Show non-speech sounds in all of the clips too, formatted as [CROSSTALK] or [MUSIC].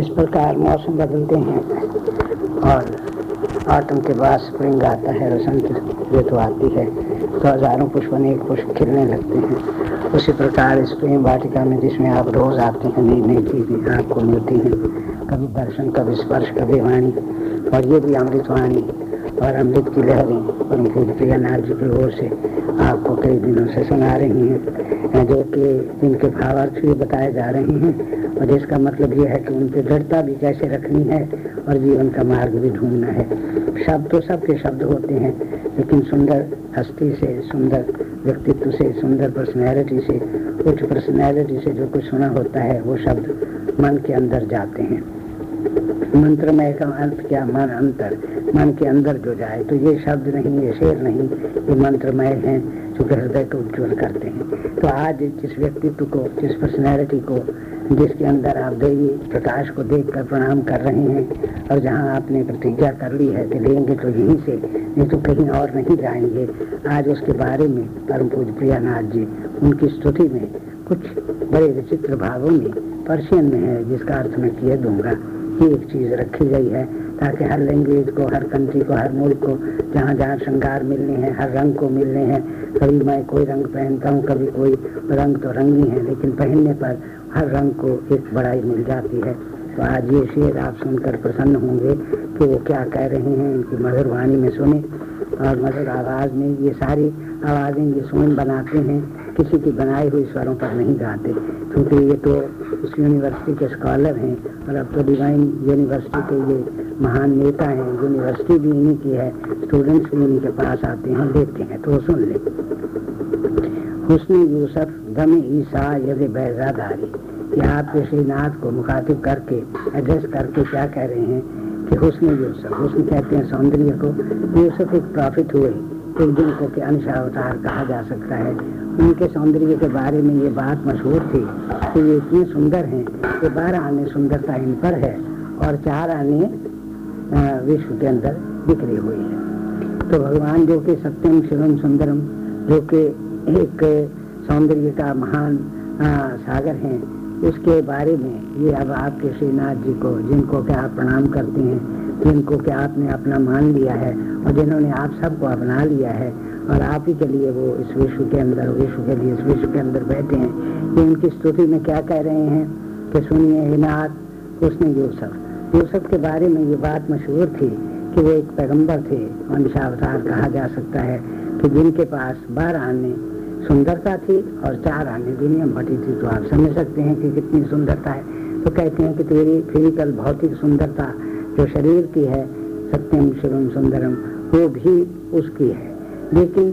जिस प्रकार मौसम बदलते हैं और ऑटम के बाद स्प्रिंग आता है, वसंत ऋतु आती है तो हज़ारों पुष्प अनेक पुष्प खिलने लगते हैं। उसी प्रकार इस प्रेम वाटिका में जिसमें आप रोज आते हैं, नई नई चीज़ें आपको मिलती हैं, कभी दर्शन, कभी स्पर्श, कभी वाणी, और ये भी अमृतवाणी और अमृत की लहरें परम पूज्य प्रियानाथ जी की ओर से आपको कई दिनों से सुना रही हैं जो कि जिनके भावार्थ भी बताए जा रहे हैं। और जिसका मतलब ये है कि उनकी दृढ़ता भी कैसे रखनी है और जीवन का मार्ग भी ढूंढना है। शब्द तो सबके शब्द होते हैं, लेकिन सुंदर हस्ती से, सुंदर व्यक्तित्व से, सुंदर पर्सनैलिटी से, उच्च पर्सनैलिटी से जो कुछ सुना होता है, वो शब्द मन के अंदर जाते हैं। मंत्रमय का अर्थ क्या? मन अंतर। मन के अंदर जो जाए तो ये शब्द नहीं, ये शेर नहीं, ये मंत्रमय हैं। जो हृदय को उज्ज्वल करते हैं। तो आज जिस व्यक्तित्व को, जिस पर्सनैलिटी को, जिसके अंदर आप देवी प्रकाश को देखकर प्रणाम कर रहे हैं और जहाँ आपने प्रतिज्ञा कर ली है कि लेंगे तो यहीं से, नहीं तो कहीं और नहीं जाएँगे। आज उसके बारे में परम पूज प्रियानाथ जी, उनकी स्तुति में कुछ बड़े विचित्र भावों में पर्शियन में है, जिसका अर्थ मैं किए दूँगा। ये एक चीज़ रखी गई है। ताकि हर लैंग्वेज को, हर कंट्री को, हर मुल्क को, जहाँ जहाँ श्रृंगार मिलने हैं, हर रंग को मिलने हैं, कभी मैं कोई रंग पहनता हूँ, कभी कोई रंग तो रंगी है, लेकिन पहनने पर हर रंग को एक बड़ाई मिल जाती है। तो आज ये शेर आप सुनकर प्रसन्न होंगे कि वो क्या कह रहे हैं, इनकी मधुर वाणी में सुने। और मधुर आवाज़ में ये सारी आवाज़ें, ये सुन बनाते हैं। किसी की बनाई हुई स्वरों पर नहीं गाते क्योंकि ये तो उस यूनिवर्सिटी के स्कॉलर हैं और अब तो डिवाइन यूनिवर्सिटी के ये महान नेता हैं यूनिवर्सिटी भी इन्हीं की है स्टूडेंट्स भी इन्हीं के पास आते हैं देखते हैं तो सुन ले। हुस्न यूसफ, दम ईसा, यदि बैजादारी, कि आप श्रीनाथ को मुखातिब करके एड्रेस करके क्या कह रहे हैं कि हुस्न यूसफ, हुस्न कहते हैं सौंदर्य को। यूसफ एक प्रॉफिट हुए, एक दिन को के अंश अवतार कहा जा सकता है उनके सौंदर्य के बारे में ये बात मशहूर थी कि ये इतने सुंदर हैं कि बारह आने सुंदरता इन पर है और चार आने विश्व के अंदर बिखरी हुई है। तो भगवान जो कि सत्यम शिवम सुंदरम जो कि एक सौंदर्य का महान आ, सागर हैं उसके बारे में ये अब आपके श्रीनाथ जी को जिनको क्या आप प्रणाम करते हैं जिनको क्या आपने अपना मान लिया है और जिन्होंने आप सबको अपना लिया है और आप ही के लिए वो इस विश्व के अंदर, विश्व के लिए इस विश्व के अंदर बैठे हैं। कि उनकी स्तुति में क्या कह रहे हैं कि सुनिए हिनाथ उसने यूसफ। यूसफ के बारे में ये बात मशहूर थी कि वो एक पैगंबर थे वंशावतार कहा जा सकता है कि जिनके पास बारह आने सुंदरता थी और चार आने दुनिया भटी थी। तो आप समझ सकते हैं कि कितनी सुंदरता है। तो कहते हैं कि तेरी फ़िज़िकल भौतिक सुंदरता जो शरीर की है, सत्यम शिवम सुंदरम, वो भी उसकी है। लेकिन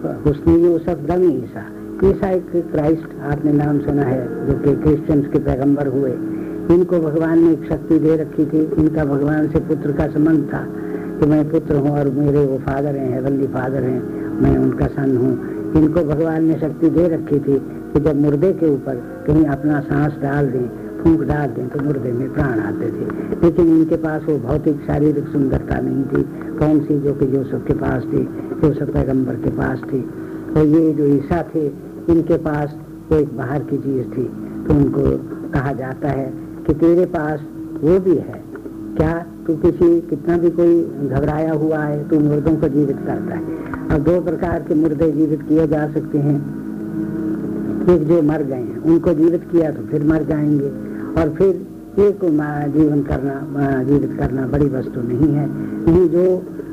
उसने हुस्न यूसफ दम ईसा ईसा एक क्राइस्ट आपने नाम सुना है, जो कि क्रिश्चियंस के पैगंबर हुए। इनको भगवान ने एक शक्ति दे रखी थी। इनका भगवान से पुत्र का संबंध था कि मैं पुत्र हूँ और मेरे वो फादर हैं हेवनली फादर हैं, मैं उनका सन हूँ। इनको भगवान ने शक्ति दे रखी थी कि जब मुर्दे के ऊपर कहीं अपना सांस डाल दें फूंक डाल दें तो मुर्दे में प्राण आते थे। लेकिन इनके पास वो भौतिक, शारीरिक सुंदरता नहीं थी। कौन सी जो कि यूसुफ के पास थी? यूसुफ पैगंबर के पास थी। और ये जो ईसा थे, इनके पास वो एक बाहर की चीज़ थी। तो उनको कहा जाता है कि तेरे पास वो भी है। क्या तू किसी, कितना भी कोई घबराया हुआ है तो मुर्दों को जीवित करता है। और दो प्रकार के मुर्दे जीवित किए जा सकते हैं। एक जो मर गए हैं, उनको जीवित किया तो फिर मर जाएँगे। और फिर एक जीवन करना जीवित करना बड़ी वस्तु नहीं है। नहीं जो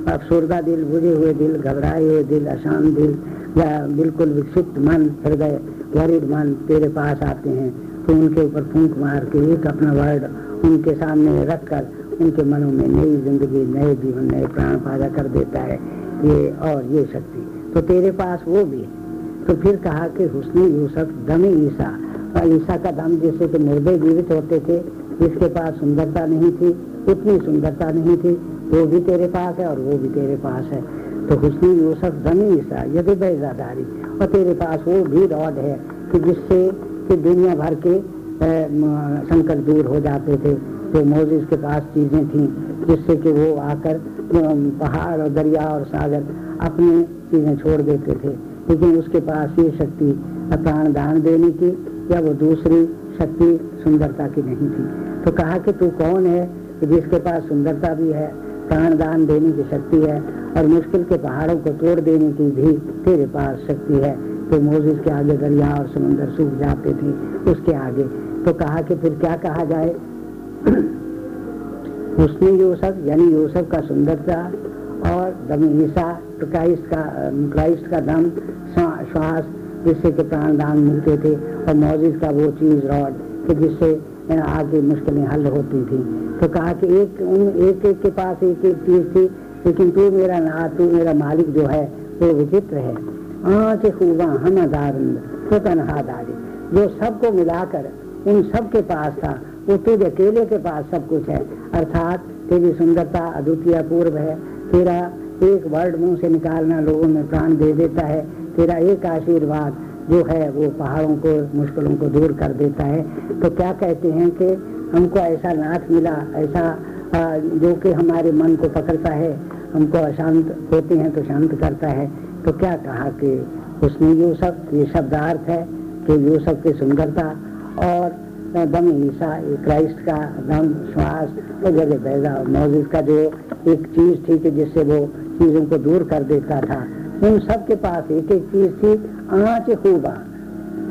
अफसुरदा दिल, बुझे हुए दिल, घबराए हुए दिल, अशांत दिल, या बिल्कुल विकसित मन, हृदय वरिड मन तेरे पास आते हैं तो उनके ऊपर फूंक मार के एक अपना वर्ड उनके सामने रख कर उनके मनों में नई ज़िंदगी, नए जीवन, नए प्राण पैदा कर देता है। ये और ये शक्ति। तो तेरे पास वो भी है। तो फिर कहा कि हुस्न यूसफ दमे ईसा। ईसा का दम जैसे कि निर्दय जीवित होते थे, जिसके पास सुंदरता नहीं थी, उतनी सुंदरता नहीं थी, वो भी तेरे पास है और वो भी तेरे पास है। तो हुस्न यूसफ दमे ईसा यदि बेजादारी और तेरे पास वो भी रॉड है कि जिससे कि दुनिया भर के संकट दूर हो जाते थे। जो मोजिस के पास चीज़ें थी, जिससे कि वो आकर पहाड़ और दरिया और सागर अपने चीज़ें छोड़ देते थे। लेकिन उसके पास ये शक्ति, प्राण दान देने की या वो दूसरी शक्ति सुंदरता की नहीं थी? तो कहा कि तू कौन है कि जिसके पास सुंदरता भी है प्राण दान देने की शक्ति है और मुश्किल के पहाड़ों को तोड़ देने की भी तेरे पास शक्ति है? तो मोजिस के आगे दरिया और समुंदर सूख जाते थे उसके आगे। तो कहा कि फिर क्या कहा जाए? [CLEARS THROAT] उसने यूसफ, यानी यूसफ का सुंदरता और दम ईसा क्राइस्ट का क्राइस्ट का दम श्वास जिससे कि प्राण दान मिलते थे और मौजिद का वो चीज़ रॉड कि जिससे आगे मुश्किलें हल होती थी। तो कहा कि एक, उन, एक एक के पास एक एक चीज़ थी, लेकिन तू मेरा ना, तू मेरा मालिक जो है, वो विचित्र है। आँच खूबा हम अदारंद तो तनहादारी जो सबको मिलाकर, उन सब के पास था, वो तुझ अकेले के पास सब कुछ है। अर्थात, तेरी सुंदरता अद्वितीय पूर्व है। तेरा एक वर्ड मुँह से निकालना लोगों में प्राण दे देता है। तेरा एक आशीर्वाद जो है वो पहाड़ों को, मुश्किलों को दूर कर देता है। तो क्या कहते हैं कि हमको ऐसा नाथ मिला, ऐसा जो कि हमारे मन को पकड़ता है, हमको अशांत होते हैं तो शांत करता है। तो क्या कहा कि उसने यो सब, ये शब्दार्थ है कि यो सब की सुंदरता और दम ईसा क्राइस्ट का दम, श्वास वगैरह बैजा मौजूद का जो एक चीज़ थी कि जिससे वो चीज़ों को दूर कर देता था। उन सब के पास एक एक चीज़ थी, आँच खूबा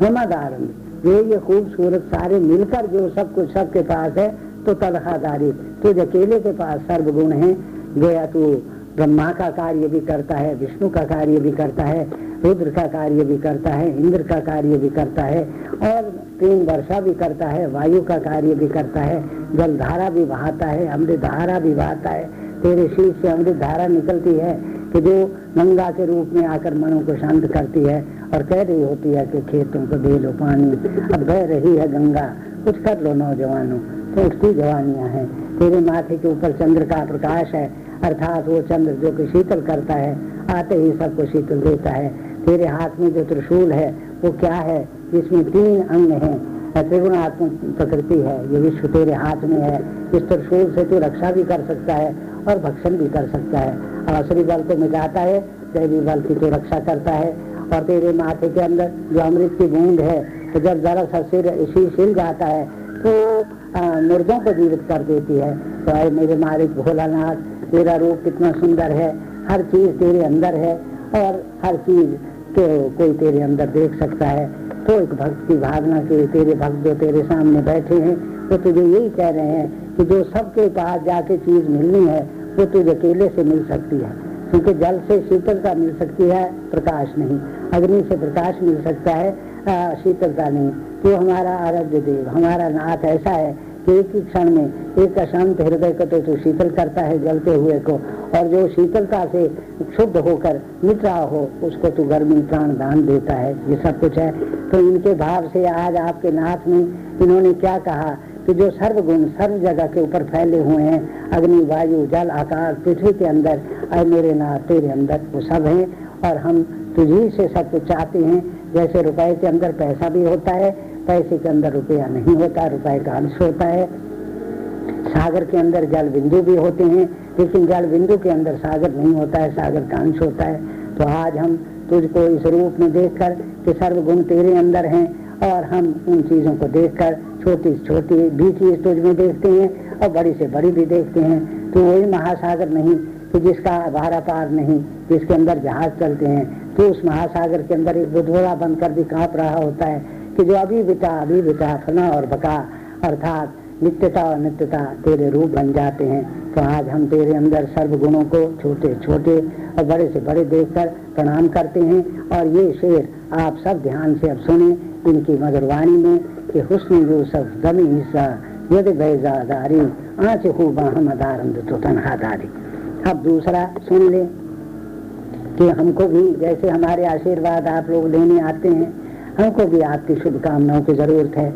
हमादारन ये ये खूबसूरत सारे मिलकर जो सब कुछ सबके पास है तो तलखादारी। तुझ अकेले के पास सर्वगुण है। गया तू, ब्रह्मा का कार्य भी करता है, विष्णु का कार्य भी करता है, रुद्र का कार्य भी करता है, इंद्र का कार्य भी करता है, और तीन वर्षा भी करता है, वायु का कार्य भी करता है, जलधारा भी बहाता है अमृत धारा भी बहाता है। तेरे शीर से अमृत धारा निकलती है। कि जो गंगा के रूप में आकर मनों को शांत करती है और कह रही होती है कि खेतों को दे लो पानी। अब बह रही है गंगा, कुछ कर लो नौजवानों तो उठती जवानियाँ हैं। तेरे माथे के ऊपर चंद्र का प्रकाश है, अर्थात वो चंद्र जो कि शीतल करता है, आते ही सबको शीतल देता है। तेरे हाथ में जो त्रिशूल है, वो क्या है? जिसमें तीन अंग हैं। त्रिगुणात्मक प्रकृति है, ये विश्व तेरे हाथ में है। इस त्रिशूल से तू रक्षा भी कर सकता है और भक्षण भी कर सकता है। आसरी बल को मिटाता है, दैवी बल की तो रक्षा करता है। और तेरे माथे के अंदर जो अमृत की बूंद है तो जब जरा सा सिर इसी सिर जाता है तो मुर्दों को जीवित कर देती है। तो आए मेरे मालिक भोलानाथ, तेरा रूप कितना सुंदर है। हर चीज़ तेरे अंदर है और हर चीज़ के कोई तेरे अंदर देख सकता है। तो एक भक्त की भावना के तेरे भक्त जो तेरे सामने बैठे हैं, वो तुझे यही कह रहे हैं कि जो सबके पास जाके चीज़ मिलनी है वो तुझे अकेले से मिल सकती है, क्योंकि जल से शीतलता मिल सकती है, प्रकाश नहीं। अग्नि से प्रकाश मिल सकता है शीतलता नहीं। तो हमारा आराध्य देव, हमारा नाथ ऐसा है कि एक ही क्षण में एक अशांत हृदय को तो तू शीतल करता है जलते हुए को, और जो शीतलता से शुद्ध होकर मिट रहा हो, उसको तू गर्मी प्राण दान देता है। ये सब कुछ है। तो इनके भाव से आज आपके नाथ में इन्होंने क्या कहा? कि जो सर्वगुण सर्व जगह के ऊपर फैले हुए हैं, अग्नि, वायु, जल, आकाश, पृथ्वी के अंदर, अरे मेरे नाथ, तेरे अंदर वो सब हैं। और हम तुझी से सब कुछ चाहते हैं। जैसे रुपए के अंदर पैसा भी होता है, पैसे के अंदर रुपया नहीं होता, रुपए का अंश होता है। सागर के अंदर जल बिंदु भी होते हैं, लेकिन जल बिंदु के अंदर सागर नहीं होता है, सागर का अंश होता है। तो आज हम तुझको इस रूप में देखकर कि सर्वगुण तेरे अंदर हैं, और हम उन चीज़ों को देखकर छोटी छोटी भी चीज़ तुझ में देखते हैं और बड़ी से बड़ी भी देखते हैं। तो वही महासागर नहीं, कि जिसका भारा पार नहीं, जिसके अंदर जहाज़ चलते हैं तो उस महासागर के अंदर एक बुधोरा बनकर भी काँप रहा होता है कि जो अभी बिता अभी बिता, फना और बका, अर्थात नित्यता और नित्यता तेरे रूप बन जाते हैं। तो आज हम तेरे अंदर सर्व गुणों को छोटे छोटे और बड़े से बड़े देखकर प्रणाम करते हैं। और ये शेर आप सब ध्यान से अब सुने इनकी मधुरवाणी में कि हुस्न यूसफ दमी हिस्सा यदि बैजादारी आँच खूबा हम तो तनहादारी। अब दूसरा सुन ले कि हमको भी जैसे हमारे आशीर्वाद आप लोग लेने आते हैं, हमको भी आपकी शुभकामनाओं की ज़रूरत है।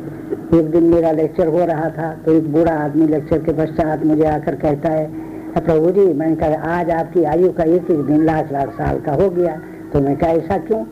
एक दिन मेरा लेक्चर हो रहा था तो एक बूढ़ा आदमी लेक्चर के पश्चात मुझे आकर कहता है, प्रभु जी, मैंने कहा, आज आपकी आयु का एक एक दिन, लाख लाख साल का हो गया। तो मैं कहा, ऐसा क्यों?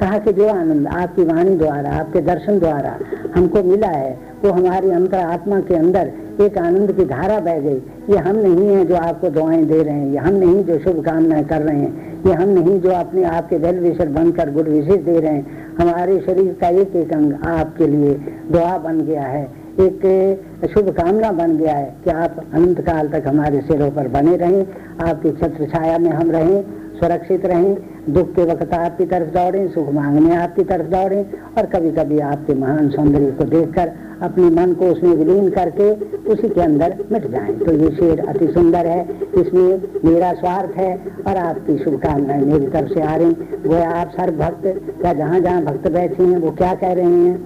कहा कि जो आनंद, आपकी वाणी द्वारा, आपके दर्शन द्वारा हमको मिला है, वो हमारी अंतर आत्मा के अंदर एक आनंद की धारा बह गई। ये हम नहीं है जो आपको दुआएँ दे रहे हैं, ये हम नहीं जो शुभकामनाएँ कर रहे हैं, ये हम नहीं जो अपने आपके वेल विशर बनकर गुड विशेष दे रहे हैं। हमारे शरीर का एक एक अंग आपके लिए दुआ बन गया है, एक शुभ कामना बन गया है कि आप अनंत काल तक हमारे सिरों पर बने रहें, आपकी छत्र छाया में हम रहें सुरक्षित रहें, दुख के वक्त आपकी तरफ़ दौड़ें, सुख मांगने आपकी तरफ़ दौड़ें, और कभी कभी आपके महान सौंदर्य को देखकर अपने मन को उसमें विलीन करके उसी के अंदर मिट जाएँ। तो ये शेर अति सुंदर है, इसमें मेरा स्वार्थ है, और आपकी शुभकामनाएँ मेरी तरफ़ से आ रही वो आप सर्व भक्त या जहाँ जहाँ भक्त बैठे हैं, वो क्या कह रहे हैं?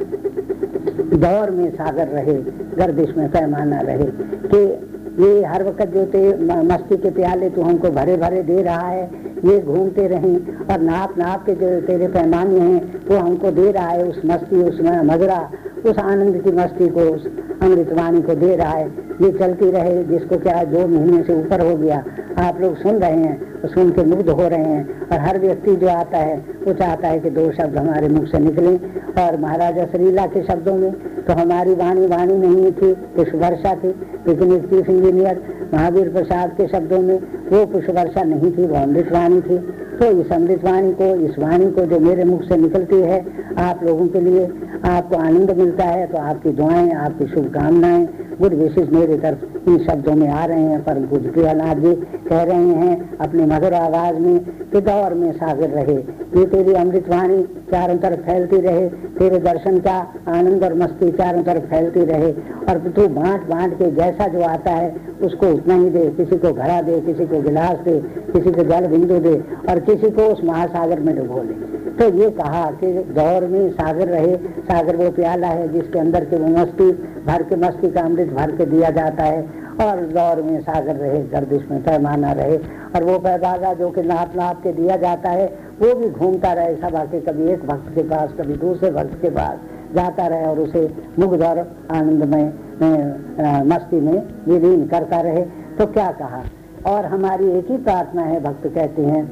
दौर में सागर रहे, गर्दिश में पैमाना रहे, कि ये हर वक्त जो ते मस्ती के प्याले तू हमको भरे भरे दे रहा है, ये घूमते रहें और नाप नाप के जो तेरे पैमाने हैं, वो हमको दे रहा है उस मस्ती, उस मधुरा उस आनंद की मस्ती को, उस अमृतवाणी को दे रहा है। ये चलती रहे, जिसको क्या दो महीने से ऊपर हो गया, आप लोग सुन रहे हैं सुन के मुग्ध हो रहे हैं। और हर व्यक्ति जो आता है, वो चाहता है कि दो शब्द हमारे मुख से निकले। और महाराजा श्रीला के शब्दों में तो हमारी वाणी वाणी नहीं थी, कुछ वर्षा थी, लेकिन एक इंजीनियर महावीर प्रसाद के शब्दों में वो पुष्प वर्षा नहीं थी, वो अमृत वाणी थी। तो इस अमृत वाणी को, इस वाणी को जो मेरे मुख से निकलती है, आप लोगों के लिए आपको आनंद मिलता है तो आपकी दुआएँ, आपकी शुभकामनाएँ गुड विशेष मेरे तरफ़ इन शब्दों में आ रहे हैं, परम पूज प्रियानाथ जी कह रहे हैं, अपनी मधुर आवाज़ में कि दौर में सागर रहे। ये तेरी अमृतवाणी चारों तरफ़ फैलती रहे, तेरे दर्शन का आनंद और मस्ती चारों तरफ़ फैलती रहे। और तू बांट बांट के जैसा जो आता है, उसको उतना ही दे, किसी को घड़ा दे, किसी को गिलास दे, किसी को जल बिंदु दे, और किसी को उस महासागर में डुबो ले तो ये कहा कि दौर में सागर रहे सागर वो प्याला है, जिसके अंदर के मस्ती, भर के मस्ती का अमृत भर के दिया जाता है, और दौर में सागर रहे गर्दिश में पैमाना रहे, और वो पैदागा जो कि नाप नाप के दिया जाता है, वो भी घूमता रहे, सब आके कभी एक भक्त के पास, कभी दूसरे भक्त के पास जाता रहे, और उसे मुग्ध और आनंद में मस्ती में विलीन करता रहे। तो क्या कहा? और हमारी एक ही प्रार्थना है, भक्त कहते हैं,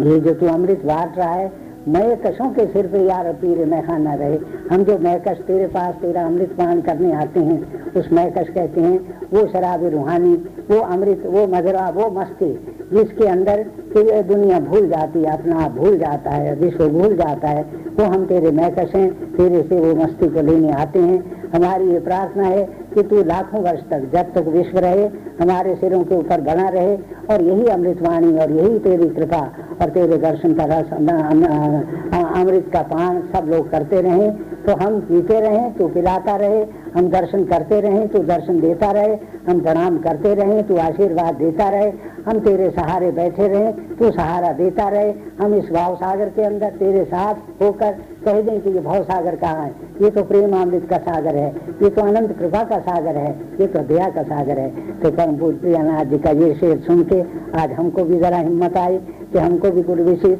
ये जो तू अमृत बांट रहा है मैं कशों के सिर पे यार पीर मैं खाना रहे। हम जो महकश तेरे पास तेरा अमृत पान करने आते हैं, उस महकश कहते हैं, वो शराब रूहानी, वो अमृत, वो मजरा वो मस्ती, जिसके अंदर दुनिया भूल जाती है, अपना आप भूल जाता है, विश्व भूल जाता है, वो हम तेरे महकश हैं, तेरे से वो मस्ती को लेने आते हैं। हमारी ये प्रार्थना है कि तू लाखों वर्ष तक जब तक विश्व रहे, हमारे सिरों के ऊपर बना रहे और यही अमृतवाणी और यही तेरी कृपा और तेरे दर्शन का रस अमृत का पान सब लोग करते रहें। तो हम पीते रहें तो पिलाता रहे, हम दर्शन करते रहें तो दर्शन देता रहे, हम प्रणाम करते रहें तो आशीर्वाद देता रहे, हम तेरे सहारे बैठे रहें तो सहारा देता रहे, हम इस भाव सागर के अंदर तेरे साथ होकर कह दें कि ये भाव सागर कहाँ है? ये तो प्रेम अमृत का सागर है, ये तो अनंत कृपा का सागर है, ये तो दया का सागर है। तो परम प्रियानाथ जी का ये शेर सुन के आज हमको भी जरा हिम्मत आई कि हमको भी गुरु विशेष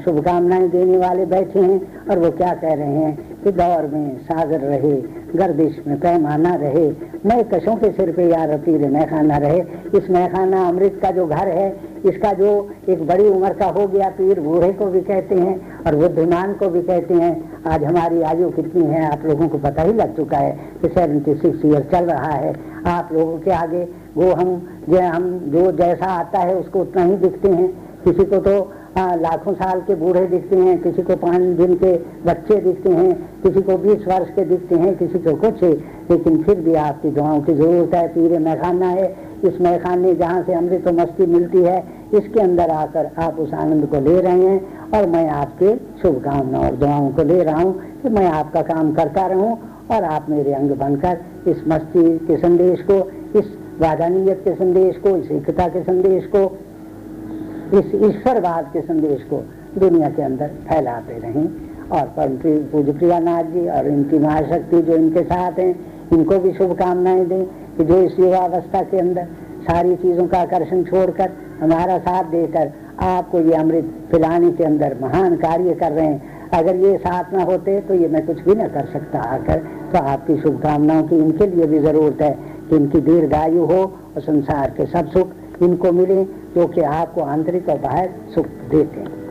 शुभकामनाएँ देने वाले बैठे हैं और वो क्या कह रहे हैं कि दौर में सागर रहे, गर्दिश में पैमाना रहे मैं कशों के सिर पे यार पीर मैखाना रहे। इस मैखाना अमृत का जो घर है, इसका जो एक बड़ी उम्र का हो गया पीर, बूढ़े को भी कहते हैं और बुद्धिमान को भी कहते हैं। आज हमारी आयु कितनी है, आप लोगों को पता ही लग चुका है कि सेवेंटी सिक्स ईयर चल रहा है। आप लोगों के आगे वो हम, जो हम, जो जैसा आता है उसको उतना ही दिखते हैं। किसी को तो लाखों साल के बूढ़े दिखते हैं, किसी को पाँच दिन के बच्चे दिखते हैं, किसी को बीस वर्ष के दिखते हैं, किसी को कुछ लेकिन फिर भी आपकी दुआओं की ज़रूरत है, पीरे मैखाना है। इस मैखाने जहाँ से अमृत मस्ती मिलती है, इसके अंदर आकर आप उस आनंद को ले रहे हैं। और मैं आपके शुभकामना और दुआओं को ले रहा हूँ कि मैं आपका काम करता रहूँ और आप मेरे अंग बनकर इस मस्ती के संदेश को, इस वादानियत के संदेश को, इस एकता के संदेश को इस ईश्वरवाद के संदेश को दुनिया के अंदर फैलाते रहें। और परम पूज्य प्रियानाथ जी और इनकी महाशक्ति जो इनके साथ हैं, इनको भी शुभकामनाएँ दें कि जो इस युवावस्था के अंदर सारी चीज़ों का आकर्षण छोड़कर हमारा साथ देकर आपको ये अमृत पिलाने के अंदर महान कार्य कर रहे हैं। अगर ये साथ ना होते तो ये मैं कुछ भी ना कर सकता आकर। तो आपकी शुभकामनाओं की इनके लिए भी ज़रूरत है कि इनकी दीर्घायु हो और संसार के सब सुख इनको मिले। जो कि आपको आंतरिक और बाहर सुख देते हैं।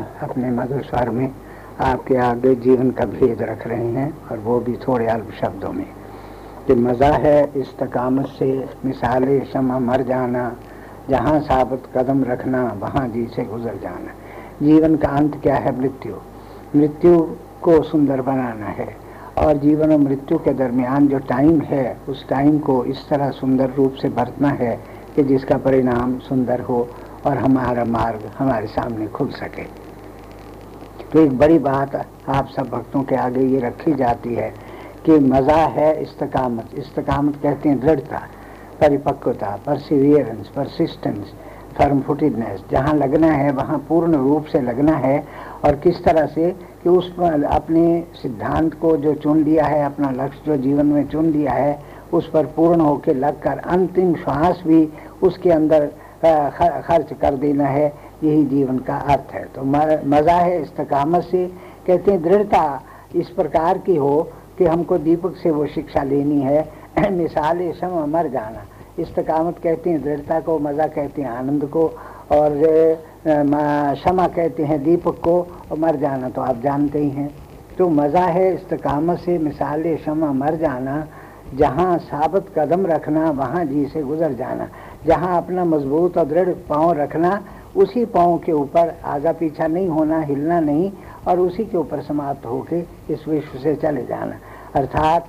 अपने मधुर स्वर में आपके आगे जीवन का भेद रख रहे हैं और वो भी थोड़े अल्प शब्दों में। कि मज़ा है इस तकामत से, मिसाल शमा मर जाना, जहाँ साबित कदम रखना, वहाँ जी से गुजर जाना। जीवन का अंत क्या है? मृत्यु। मृत्यु को सुंदर बनाना है। और जीवन और मृत्यु के दरमियान जो टाइम है, उस टाइम को इस तरह सुंदर रूप से बरतना है कि जिसका परिणाम सुंदर हो और हमारा मार्ग हमारे सामने खुल सके। तो एक बड़ी बात आप सब भक्तों के आगे ये रखी जाती है कि मज़ा है इस्तकामत। इस्तकामत कहते हैं दृढ़ता, परिपक्वता परसिवियरेंस परसिस्टेंस फर्म फुटेडनेस जहाँ लगना है, वहाँ पूर्ण रूप से लगना है और किस तरह से कि उस पर अपने सिद्धांत को जो चुन लिया है, अपना लक्ष्य जो जीवन में चुन लिया है, उस पर पूर्ण होकर लगकर अंतिम श्वास भी उसके अंदर खर्च कर देना है। यही जीवन का अर्थ है। तो मज़ा है इस्तकामत से। कहते हैं, दृढ़ता इस प्रकार की हो कि हमको दीपक से वो शिक्षा लेनी है। [CLEARS THROAT] मिसाल सम मर जाना। इस्तकामत कहते हैं, दृढ़ता को, मज़ा कहते हैं, आनंद को। और क्षमा कहते हैं, दीपक को, और मर जाना तो आप जानते ही हैं। तो मज़ा है इस्तकामत से। मिसाल क्षमा मर जाना। जहाँ साबित कदम रखना, वहाँ जी से गुजर जाना। जहाँ अपना मज़बूत और दृढ़ पाँव रखना उसी पाँव के ऊपर आगा पीछा नहीं होना, हिलना नहीं, और उसी के ऊपर समाप्त होके इस विश्व से चले जाना। अर्थात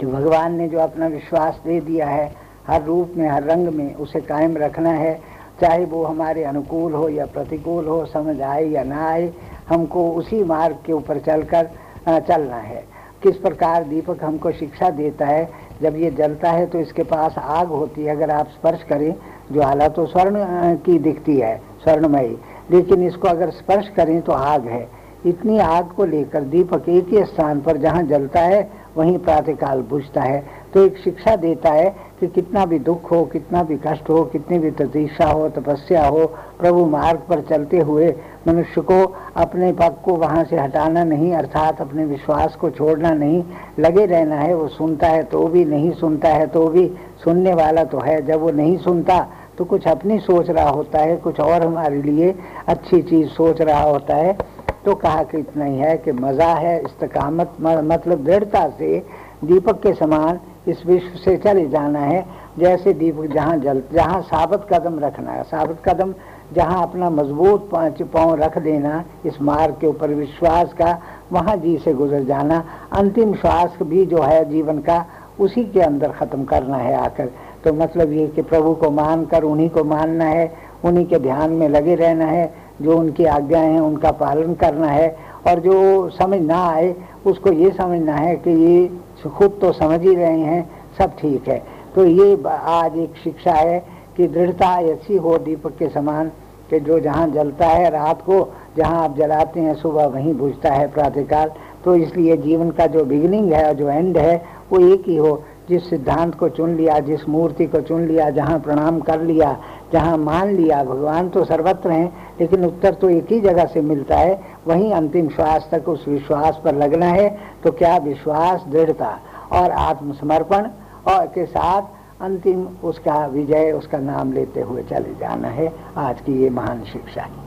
जो भगवान ने जो अपना विश्वास दे दिया है, हर रूप में, हर रंग में, उसे कायम रखना है। चाहे वो हमारे अनुकूल हो या प्रतिकूल हो, समझ आए या ना आए, हमको उसी मार्ग के ऊपर चलकर चलना है। किस प्रकार दीपक हमको शिक्षा देता है जब ये जलता है तो इसके पास आग होती है। अगर आप स्पर्श करें ज्वाला तो स्वर्ण की दिखती है, स्वर्णमयी। लेकिन इसको अगर स्पर्श करें तो आग है। इतनी आग को लेकर दीपक एक ही स्थान पर जहाँ जलता है, वहीं प्रातःकाल बुझता है। तो एक शिक्षा देता है कि कितना भी दुख हो, कितना भी कष्ट हो, कितनी भी ततीक्षा हो, तपस्या हो, प्रभु मार्ग पर चलते हुए मनुष्य को अपने पग को वहाँ से हटाना नहीं, अर्थात अपने विश्वास को छोड़ना नहीं, लगे रहना है, वो सुनता है तो भी, नहीं सुनता है तो भी, सुनने वाला तो है, जब वो नहीं सुनता तो कुछ अपनी सोच रहा होता है, कुछ और हमारे लिए अच्छी चीज़ सोच रहा होता है। तो कहा कि इतना ही है कि मज़ा है, इस्तकामत मतलब दृढ़ता से दीपक के समान इस विश्व से चले जाना है, जैसे दीपक जहाँ जल, जहाँ साबित कदम रखना है। साबित कदम जहाँ अपना मज़बूत पाँच पाँव रख देना, इस मार्ग के ऊपर विश्वास का, वहाँ जी से गुजर जाना, अंतिम श्वास भी जो है जीवन का, उसी के अंदर ख़त्म करना है आकर। तो मतलब ये कि प्रभु को मान कर उन्हीं को मानना है, उन्हीं के ध्यान में लगे रहना है, जो उनकी आज्ञाएँ हैं, उनका पालन करना है, और जो समझ ना आए, उसको ये समझना है कि ये खुद तो समझ ही रहे हैं, सब ठीक है। तो ये आज एक शिक्षा है कि दृढ़ता ऐसी हो दीपक के समान कि जो जहाँ जलता है रात को, जहाँ आप जलाते हैं, सुबह वहीं बुझता है प्रातःकाल। तो इसलिए जीवन का जो बिगिनिंग है जो एंड है, वो एक ही हो। जिस सिद्धांत को चुन लिया, जिस मूर्ति को चुन लिया, जहाँ प्रणाम कर लिया, जहाँ मान लिया, भगवान तो सर्वत्र हैं, लेकिन उत्तर तो एक ही जगह से मिलता है, वहीं अंतिम श्वास तक उस विश्वास पर लगना है तो क्या विश्वास, दृढ़ता और आत्मसमर्पण और के साथ अंतिम उसका विजय, उसका नाम लेते हुए चले जाना है। आज की ये महान शिक्षा। है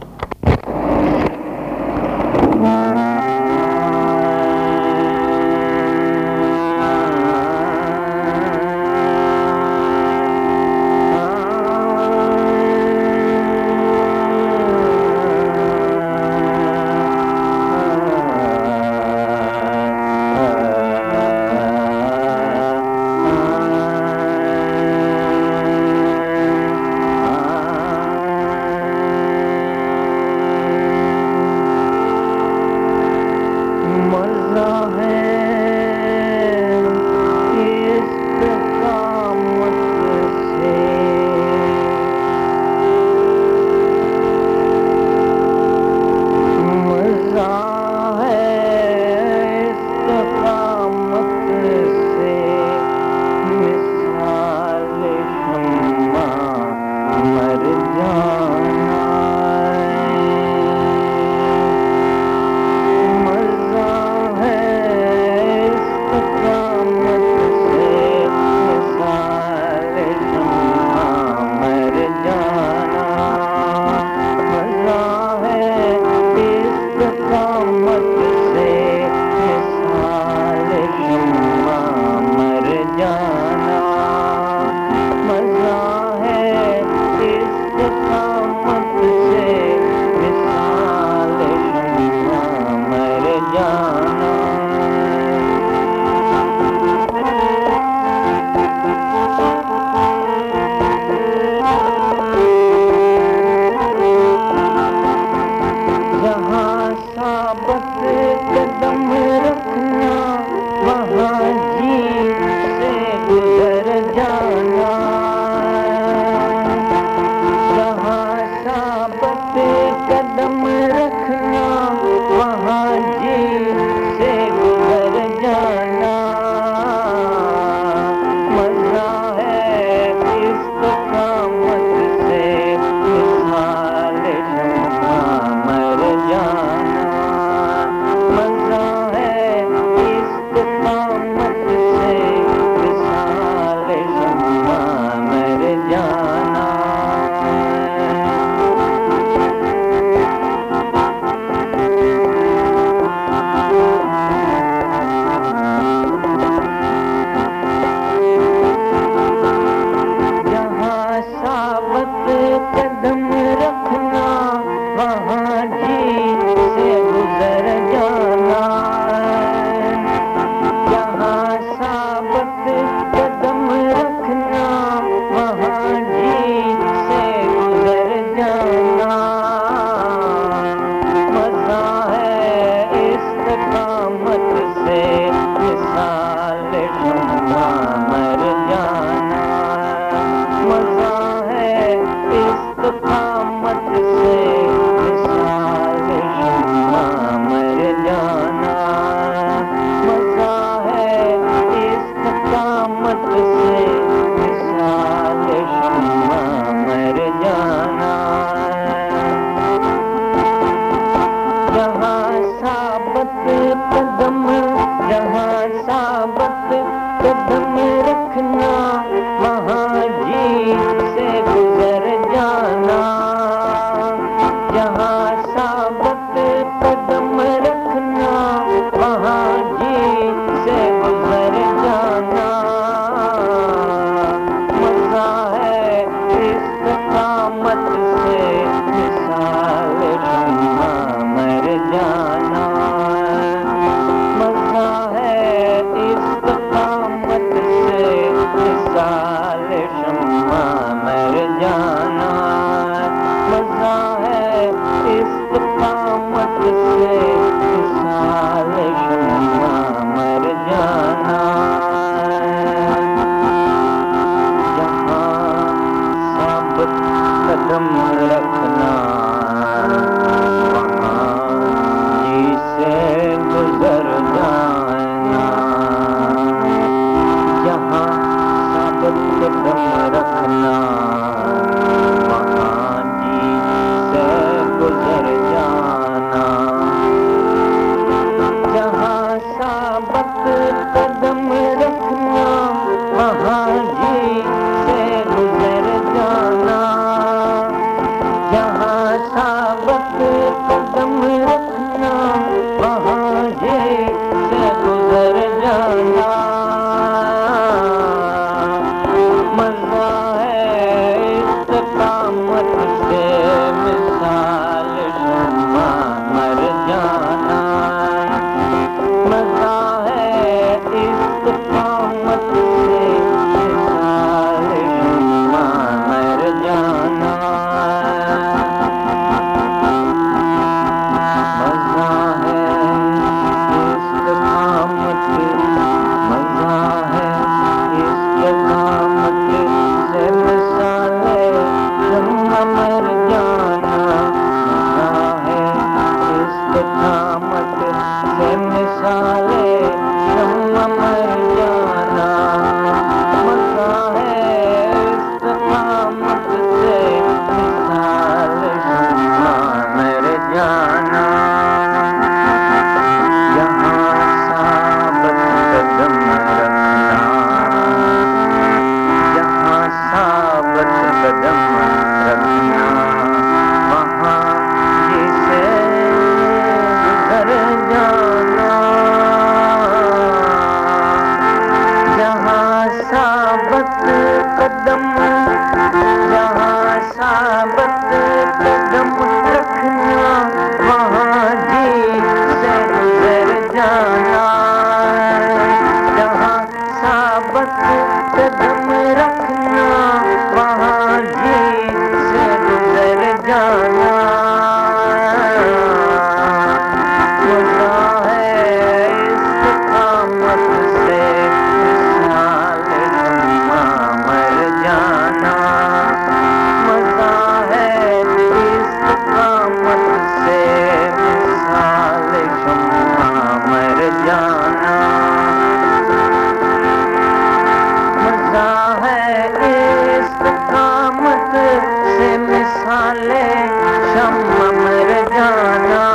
हम मर जाना।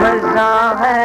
मज़ा है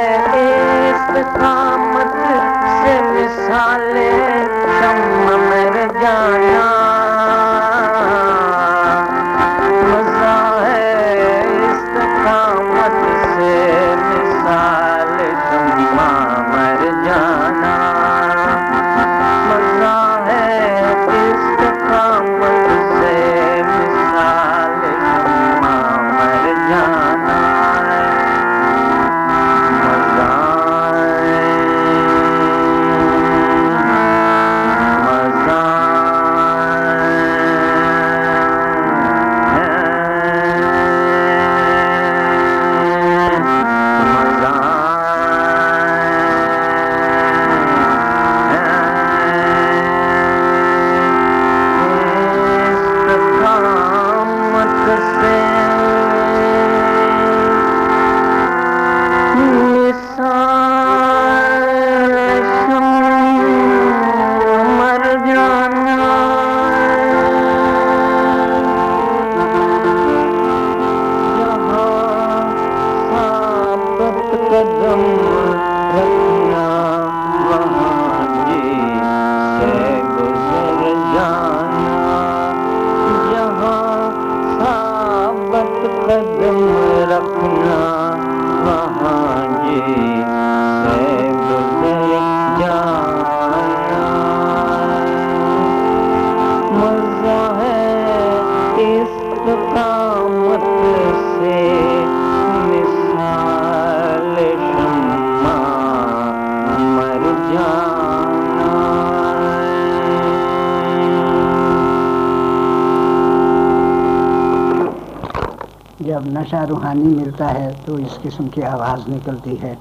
नशा रूहानी मिलता है तो इस किस्म की आवाज़ निकलती है।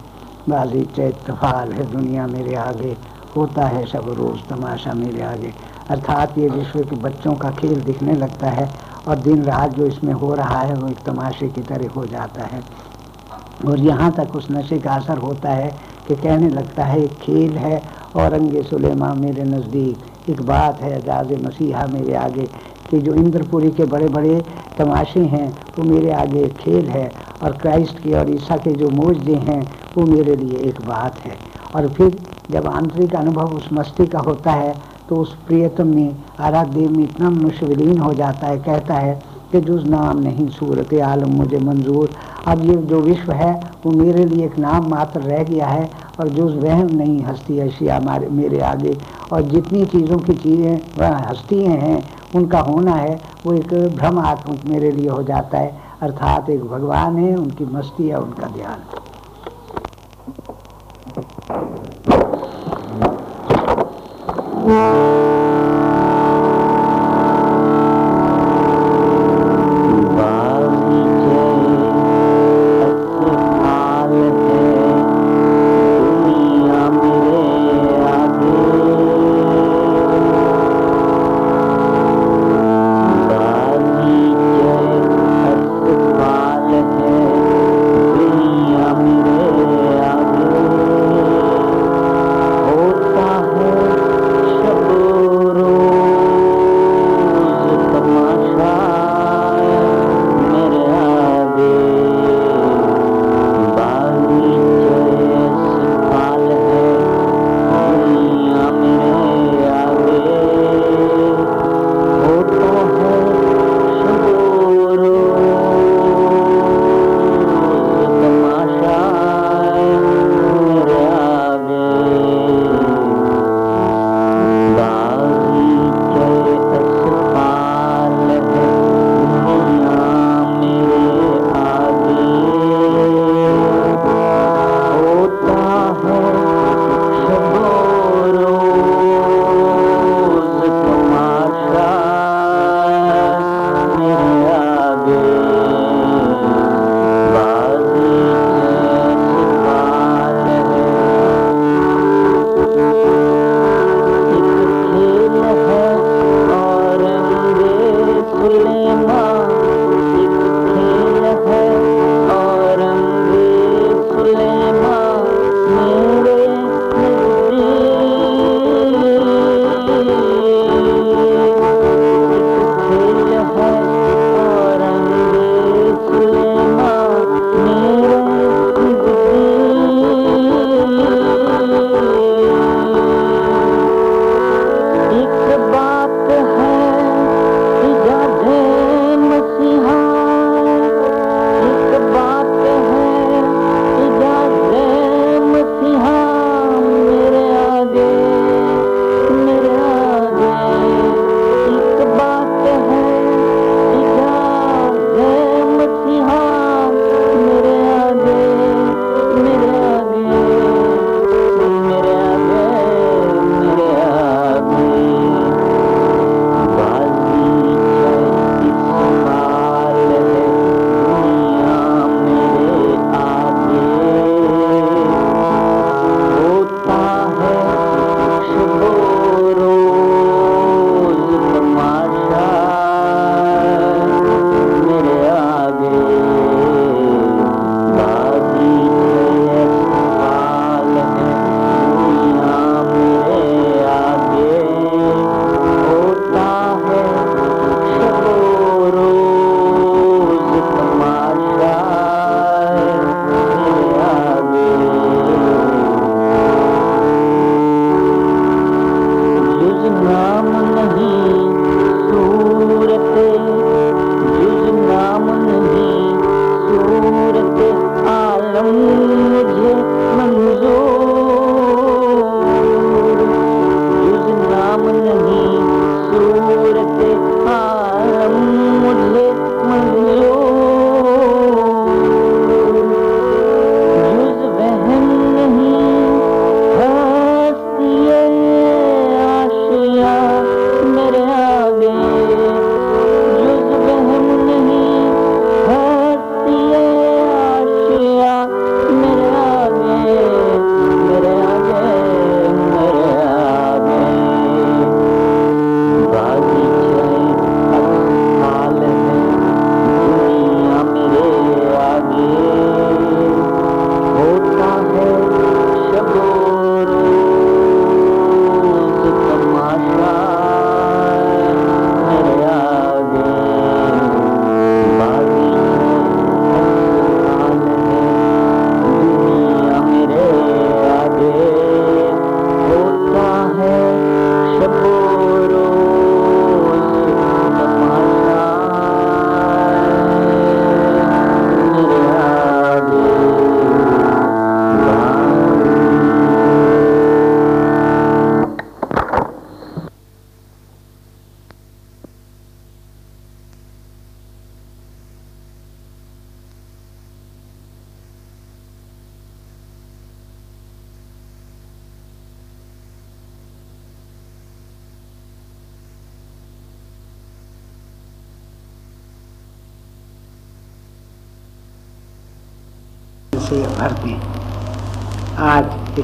बाजी चैतफाल है, दुनिया मेरे आगे। होता है सब रोज़ तमाशा मेरे आगे। अर्थात ये विश्व के बच्चों का खेल दिखने लगता है, और दिन रात जो इसमें हो रहा है, वो एक तमाशे की तरह हो जाता है। और यहाँ तक उस नशे का असर होता है कि कहने लगता है, एक खेल है, औरंगे सुलेमा मेरे नज़दीक। एक बात है एजाज मसीहा मेरे आगे, कि जो इंद्रपुरी के बड़े बड़े तमाशे हैं, वो मेरे आगे एक खेल है और क्राइस्ट के और ईसा के जो मोजे हैं, वो मेरे लिए एक बात है। और फिर जब आंतरिक अनुभव उस मस्ती का होता है तो उस प्रियतम में आराध देव में इतना मनुष्य विलीन हो जाता है, कहता है कि जुज नाम नहीं, सूरत आलम मुझे मंजूर। अब ये जो विश्व है, वो मेरे लिए एक नाम मात्र रह गया है और जुज वहम नहीं, हस्ती अशिया मेरे आगे। और जितनी चीज़ों की चीज़ें, वह हस्तियाँ हैं उनका होना है, वो एक भ्रम आत्मक मेरे लिए हो जाता है, अर्थात एक भगवान है, उनकी मस्ती है, उनका ध्यान।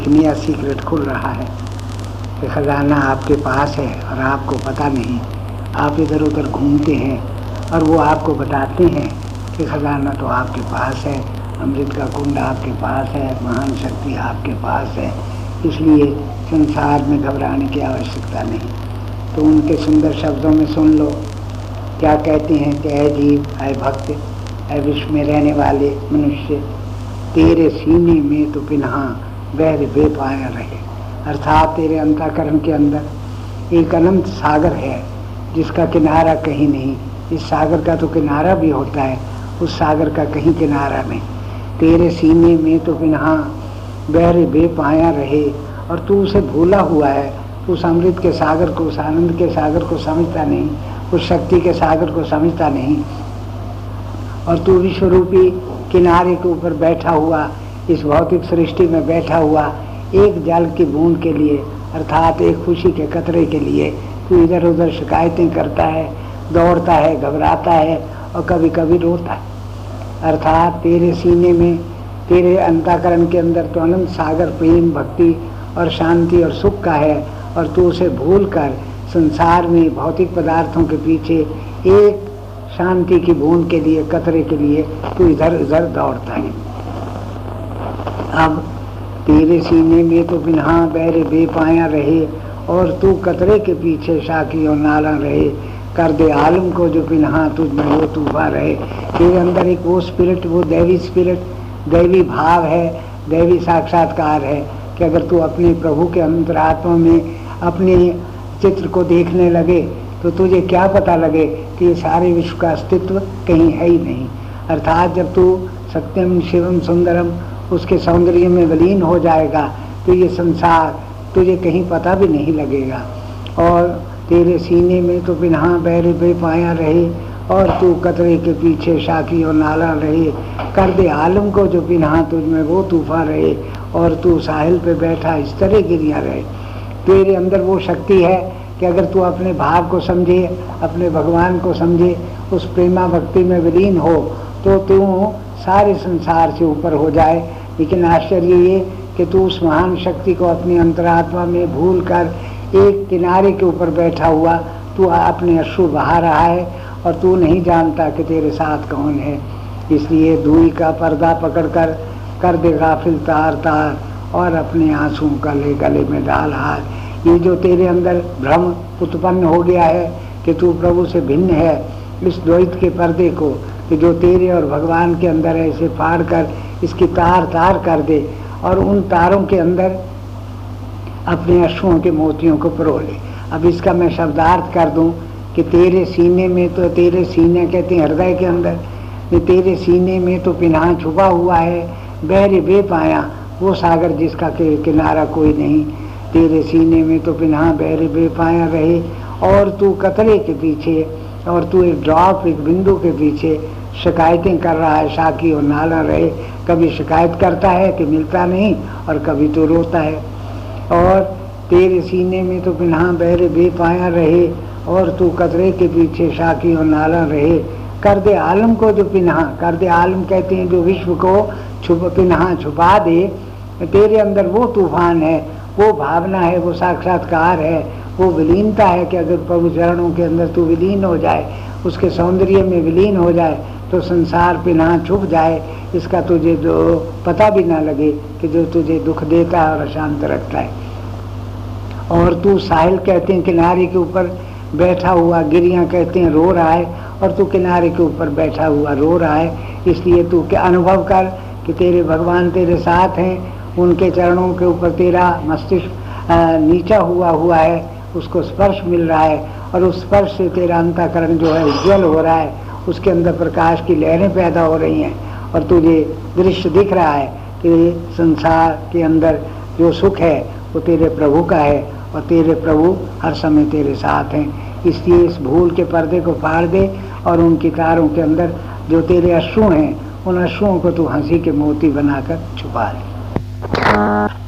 एक नया सीक्रेट खुल रहा है कि खजाना आपके पास है और आपको पता नहीं। आप इधर उधर घूमते हैं और वो आपको बताते हैं कि खजाना तो आपके पास है, अमृत का कुंड आपके पास है, महान शक्ति आपके पास है। इसलिए संसार में घबराने की आवश्यकता नहीं। तो उनके सुंदर शब्दों में सुन लो। क्या कहते हैं कि अय जीव अय भक्त अय विश्व में रहने वाले मनुष्य, तेरे सीने में तो पिन्हा बहर बेपाया रहे। अर्थात तेरे अंताकरण के अंदर एक अनंत सागर है, जिसका किनारा कहीं नहीं। इस सागर का तो किनारा भी होता है, उस सागर का कहीं किनारा नहीं। तेरे सीने में तो पिन्हा बहरे बेपाया रहे, और तू उसे भूला हुआ है। तू उस अमृत के सागर को, उस आनंद के सागर को समझता नहीं, उस शक्ति के सागर को समझता नहीं। और तू विश्वरूपी किनारे के ऊपर बैठा हुआ इस भौतिक सृष्टि में बैठा हुआ एक जल की बूंद के लिए, अर्थात एक खुशी के कतरे के लिए, तू इधर उधर शिकायतें करता है, दौड़ता है, घबराता है और कभी कभी रोता है। अर्थात तेरे सीने में, तेरे अंताकरण के अंदर तो अनंत सागर प्रेम, भक्ति और शांति और सुख का है और तू उसे भूल कर संसार में भौतिक पदार्थों के पीछे एक शांति की बूंद के लिए, कतरे के लिए तू इधर उधर दौड़ता है। अब तेरे सीने में तो बिना बैरे बेपाया रहे, और तू कतरे के पीछे शाकी और नाला रहे। कर दे आलम को जो बिना तुझ में वो तूफा रहे। तेरे अंदर एक वो स्पिरिट वो दैवी स्पिरिट दैवी भाव है, दैवी साक्षात्कार है, कि अगर तू अपने प्रभु के अंतरात्मा में अपने चित्र को देखने लगे तो तुझे क्या पता लगे कि ये सारे विश्व का अस्तित्व कहीं है ही नहीं। अर्थात जब तू सत्यम, शिवम, सुंदरम उसके सौंदर्य में विलीन हो जाएगा तो ये संसार तुझे कहीं पता भी नहीं लगेगा। और तेरे सीने में तो बिना बैर बेपाया रहे, और तू कतरे के पीछे शाकी और नाला रहे। कर दे आलम को जो बिना तुझ में वो तूफा रहे, और तू साहिल पे बैठा इस तरह गिरिया रहे। तेरे अंदर वो शक्ति है कि अगर तू अपने भाव को समझे, अपने भगवान को समझे, उस प्रेमा भक्ति में विलीन हो तो तू सारे संसार से ऊपर हो जाए। लेकिन आश्चर्य ये कि तू उस महान शक्ति को अपनी अंतरात्मा में भूल कर एक किनारे के ऊपर बैठा हुआ, तू अपने अश्रु बहा रहा है और तू नहीं जानता कि तेरे साथ कौन है। इसलिए दूरी का पर्दा पकड़कर कर दे गाफिल तार तार और अपने आँसू का ले गले में डाल हार ये जो तेरे अंदर भ्रम उत्पन्न हो गया है कि तू प्रभु से भिन्न है, इस द्वैत के पर्दे को कि जो तेरे और भगवान के अंदर है, इसे फाड़ कर, इसकी तार तार कर दे और उन तारों के अंदर अपने अश्वों के मोतियों को परो ले। अब इसका मैं शब्दार्थ कर दूँ कि तेरे सीने में तो तेरे सीने कहते हैं हृदय के अंदर तेरे सीने में तो पिन्हा छुपा हुआ है बहरे बे पाया वो सागर जिसका के, किनारा कोई नहीं। तेरे सीने में तो पिन्हा बहरे बे पाया रहे, और तू कतरे के पीछे, और तू एक ड्रॉप, एक बिंदु के पीछे शिकायतें कर रहा है शाकी और नाला रहे। कभी शिकायत करता है कि मिलता नहीं और कभी तो रोता है। और तेरे सीने में तो पिन्हा बहरे बे पाया रहे और तू कतरे के पीछे शाकी और नाला रहे। कर दे आलम को जो पिन्हा कर दे आलम कहते हैं जो विश्व को छुप पिन्हा छुपा दे। तेरे अंदर वो तूफ़ान है, वो भावना है, वो साक्षात्कार है, वो विलीनता है कि अगर प्रभु चरणों के अंदर तू विलीन हो जाए, उसके सौंदर्य में विलीन हो जाए तो संसार पिन्हा छुप जाए, इसका तुझे जो पता भी ना लगे कि जो तुझे दुख देता है और अशांत रखता है। और तू साहिल कहते हैं, किनारे के ऊपर बैठा हुआ गिरिया कहते हैं, रो रहा है, और तू किनारे के ऊपर बैठा हुआ रो रहा है। इसलिए तू क्या अनुभव कर कि तेरे भगवान तेरे साथ हैं, उनके चरणों के ऊपर तेरा मस्तिष्क नीचा हुआ हुआ है, उसको स्पर्श मिल रहा है, और उस स्पर्श से तेरा अंतकरण जो है उज्जवल हो रहा है। उसके अंदर प्रकाश की लहरें पैदा हो रही हैं और तुझे दृश्य दिख रहा है कि संसार के अंदर जो सुख है, वो तेरे प्रभु का है और तेरे प्रभु हर समय तेरे साथ हैं। इसलिए इस भूल के पर्दे को फाड़ दे और उन कितारों के अंदर जो तेरे अश्रु हैं, उन अश्रुओं को तू हँसी के मोती बनाकर छुपा ले।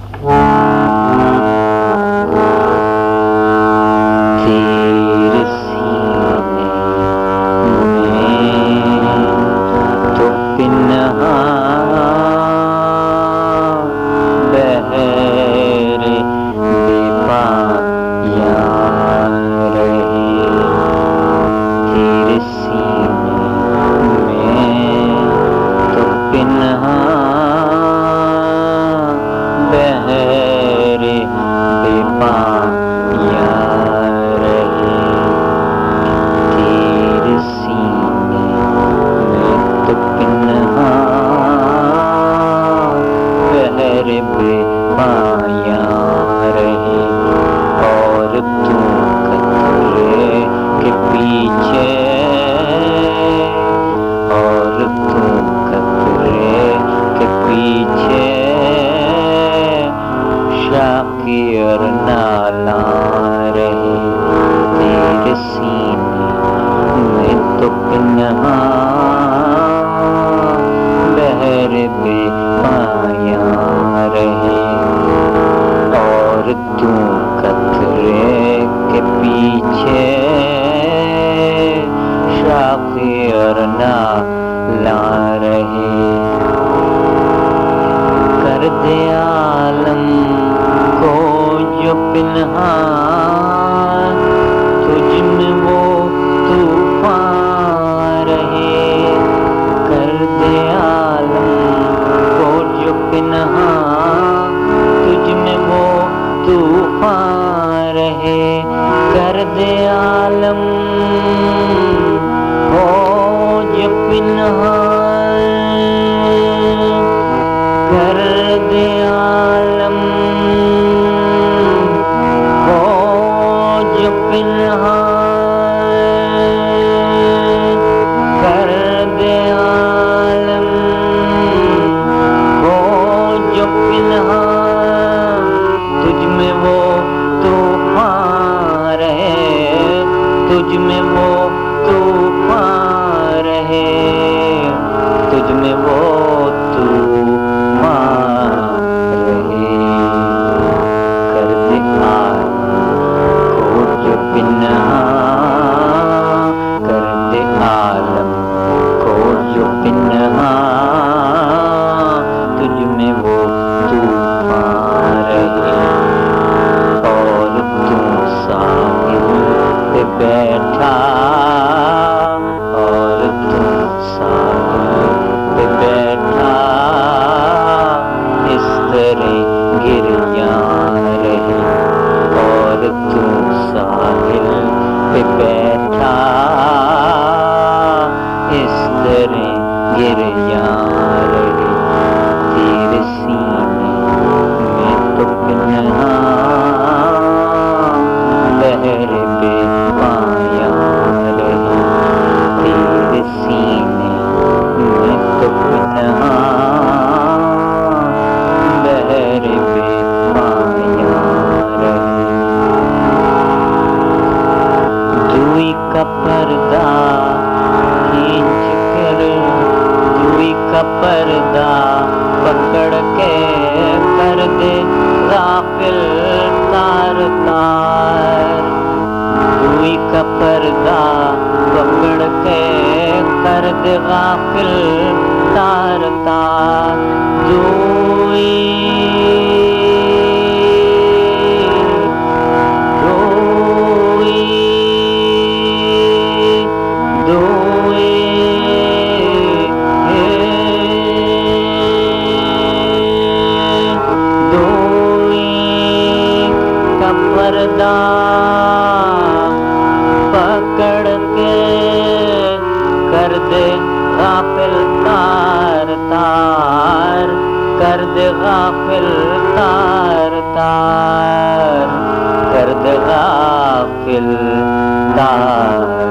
तेरे सीने में गाफिल तार तार दुई दुई दुई दुई पर्दा गाफिल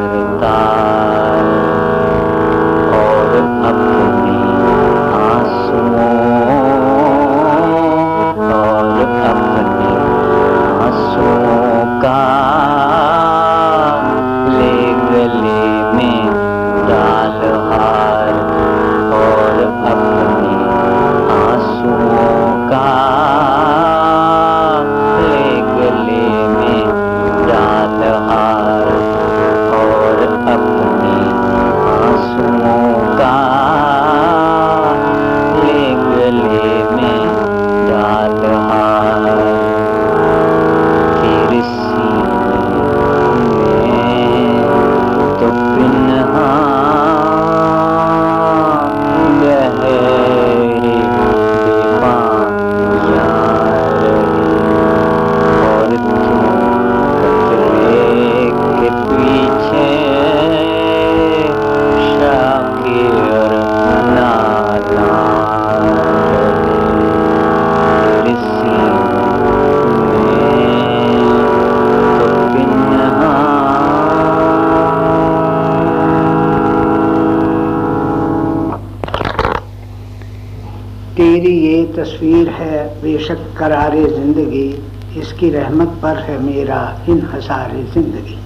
तस्वीर है, बेशक करारे ज़िंदगी। इसकी रहमत पर है मेरा इन हसारे ज़िंदगी।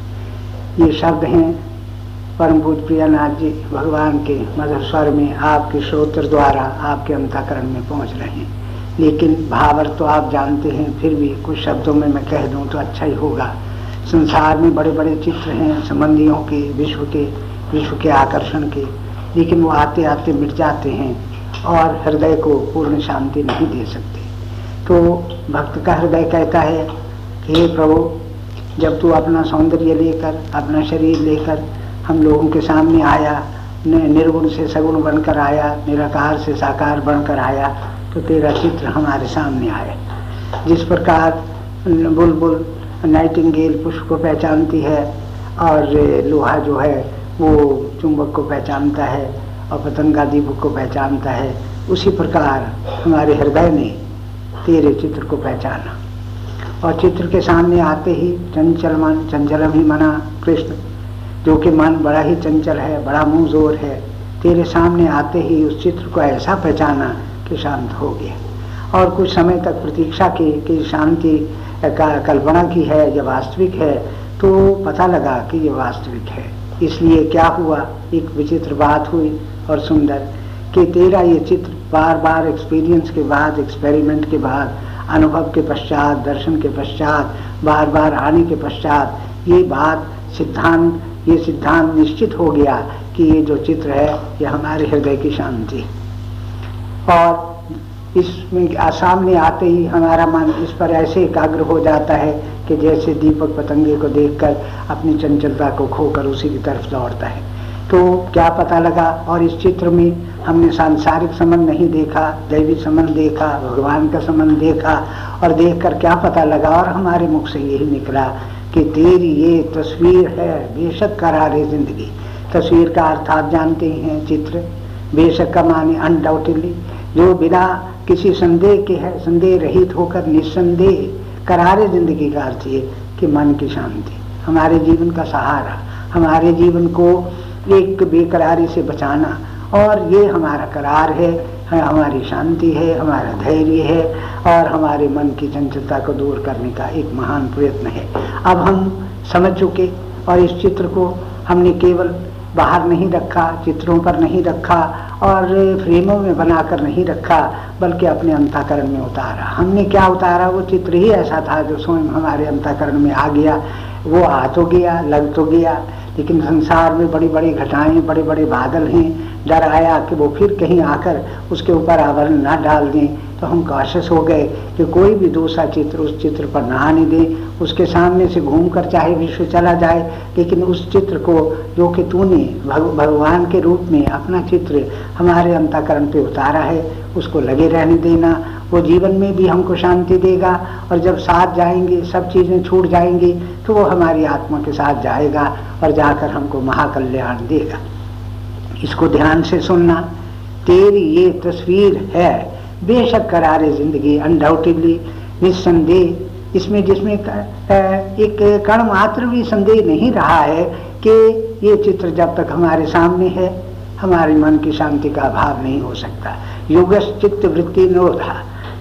ये शब्द हैं परम पूज प्रियानाथ जी, भगवान के मधुर स्वर में आपके श्रोत्र द्वारा आपके अंतकरण में पहुँच रहे हैं। लेकिन भावर तो आप जानते हैं, फिर भी कुछ शब्दों में मैं कह दूँ तो अच्छा ही होगा। संसार में बड़े बड़े चित्र हैं, संबंधियों के, विश्व के विश्व के आकर्षण के। लेकिन वो आते आते मिट जाते हैं। और हृदय को पूर्ण शांति नहीं दे सकते। तो भक्त का हृदय कहता है कि हे प्रभु, जब तू अपना सौंदर्य लेकर, अपना शरीर लेकर हम लोगों के सामने आया निर्गुण से सगुण बनकर आया, निराकार से साकार बनकर आया तो तेरा चित्र हमारे सामने आया। जिस प्रकार बुलबुल नाइटिंगेल पुष्प को पहचानती है और लोहा जो है वो चुंबक को पहचानता है और पतंगा दीपक को पहचानता है। उसी प्रकार हमारे हृदय ने तेरे चित्र को पहचाना। और चित्र के सामने आते ही चंचल मन, चंचलम ही मना कृष्ण, जो कि मन बड़ा ही चंचल है, बड़ा मुँह ज़ोर है। तेरे सामने आते ही उस चित्र को ऐसा पहचाना कि शांत हो गया। और कुछ समय तक प्रतीक्षा की, कि शांति का कल्पना की है या वास्तविक है तो पता लगा कि ये वास्तविक है। इसलिए क्या हुआ? एक विचित्र बात हुई। और सुंदर, कि तेरा ये चित्र बार बार एक्सपीरियंस के बाद एक्सपेरिमेंट के बाद, अनुभव के पश्चात, दर्शन के पश्चात बार बार आने के पश्चात, ये बात सिद्धांत, ये सिद्धांत निश्चित हो गया कि ये जो चित्र है, ये हमारे हृदय की शांति। और इसमें सामने आते ही हमारा मन इस पर ऐसे एकाग्र हो जाता है कि जैसे दीपक पतंगे को देखकर अपनी चंचलता को खोकर उसी की तरफ़ दौड़ता है। तो क्या पता लगा? और इस चित्र में हमने सांसारिक संबंध नहीं देखा, दैवी संबंध देखा, भगवान का संबंध देखा, और देखकर क्या पता लगा? और हमारे मुख से यही निकला कि तेरी ये तस्वीर है बेशक करारे ज़िंदगी। तस्वीर का अर्थ आप जानते ही हैं चित्र। बेशक का माने अनडाउटेडली जो बिना किसी संदेह के है, संदेह रहित होकर, निस्संदेह करारे ज़िंदगी का अर्थ ये कि मन की शांति। हमारे जीवन का सहारा, हमारे जीवन को एक बेकरारी से बचाना। और ये हमारा करार है हमारी शांति है, हमारा धैर्य है, और हमारे मन की चंचलता को दूर करने का एक महान प्रयत्न है। अब हम समझ चुके, और इस चित्र को हमने केवल बाहर नहीं रखा, चित्रों पर नहीं रखा, और फ्रेमों में बनाकर नहीं रखा, बल्कि अपने अंताकरण में उतारा। हमने क्या उतारा? वो चित्र ही ऐसा था जो स्वयं हमारे अंताकरण में आ गया। वो आ तो गया, लग तो गया लेकिन संसार में बड़ी बड़ी घटाएँ बड़े बड़े बादल हैं। डर आया कि वो फिर कहीं आकर उसके ऊपर आवरण ना डाल दें। तो हम काशिश हो गए कि कोई भी दूसरा चित्र उस चित्र पर ना आने दें। उसके सामने से घूम कर चाहे विश्व चला जाए लेकिन उस चित्र को जो कि तूने भग, भगवान के रूप में अपना चित्र हमारे अंताकरण पे उतारा है उसको लगे रहने देना। वो जीवन में भी हमको शांति देगा और जब साथ जाएँगे, सब चीज़ें छूट जाएँगी तो वो हमारी आत्मा के साथ जाएगा और जाकर हमको महाकल्याण देगा। इसको ध्यान से सुनना, तेरी ये तस्वीर है, बेशक करारे ज़िंदगी अनडाउटेडली निस्संदेह। इसमें जिसमें एक कण मात्र भी संदेह नहीं रहा है कि ये चित्र जब तक हमारे सामने है, हमारे मन की शांति का अभाव नहीं हो सकता। योग चित्त वृत्ति निरोधा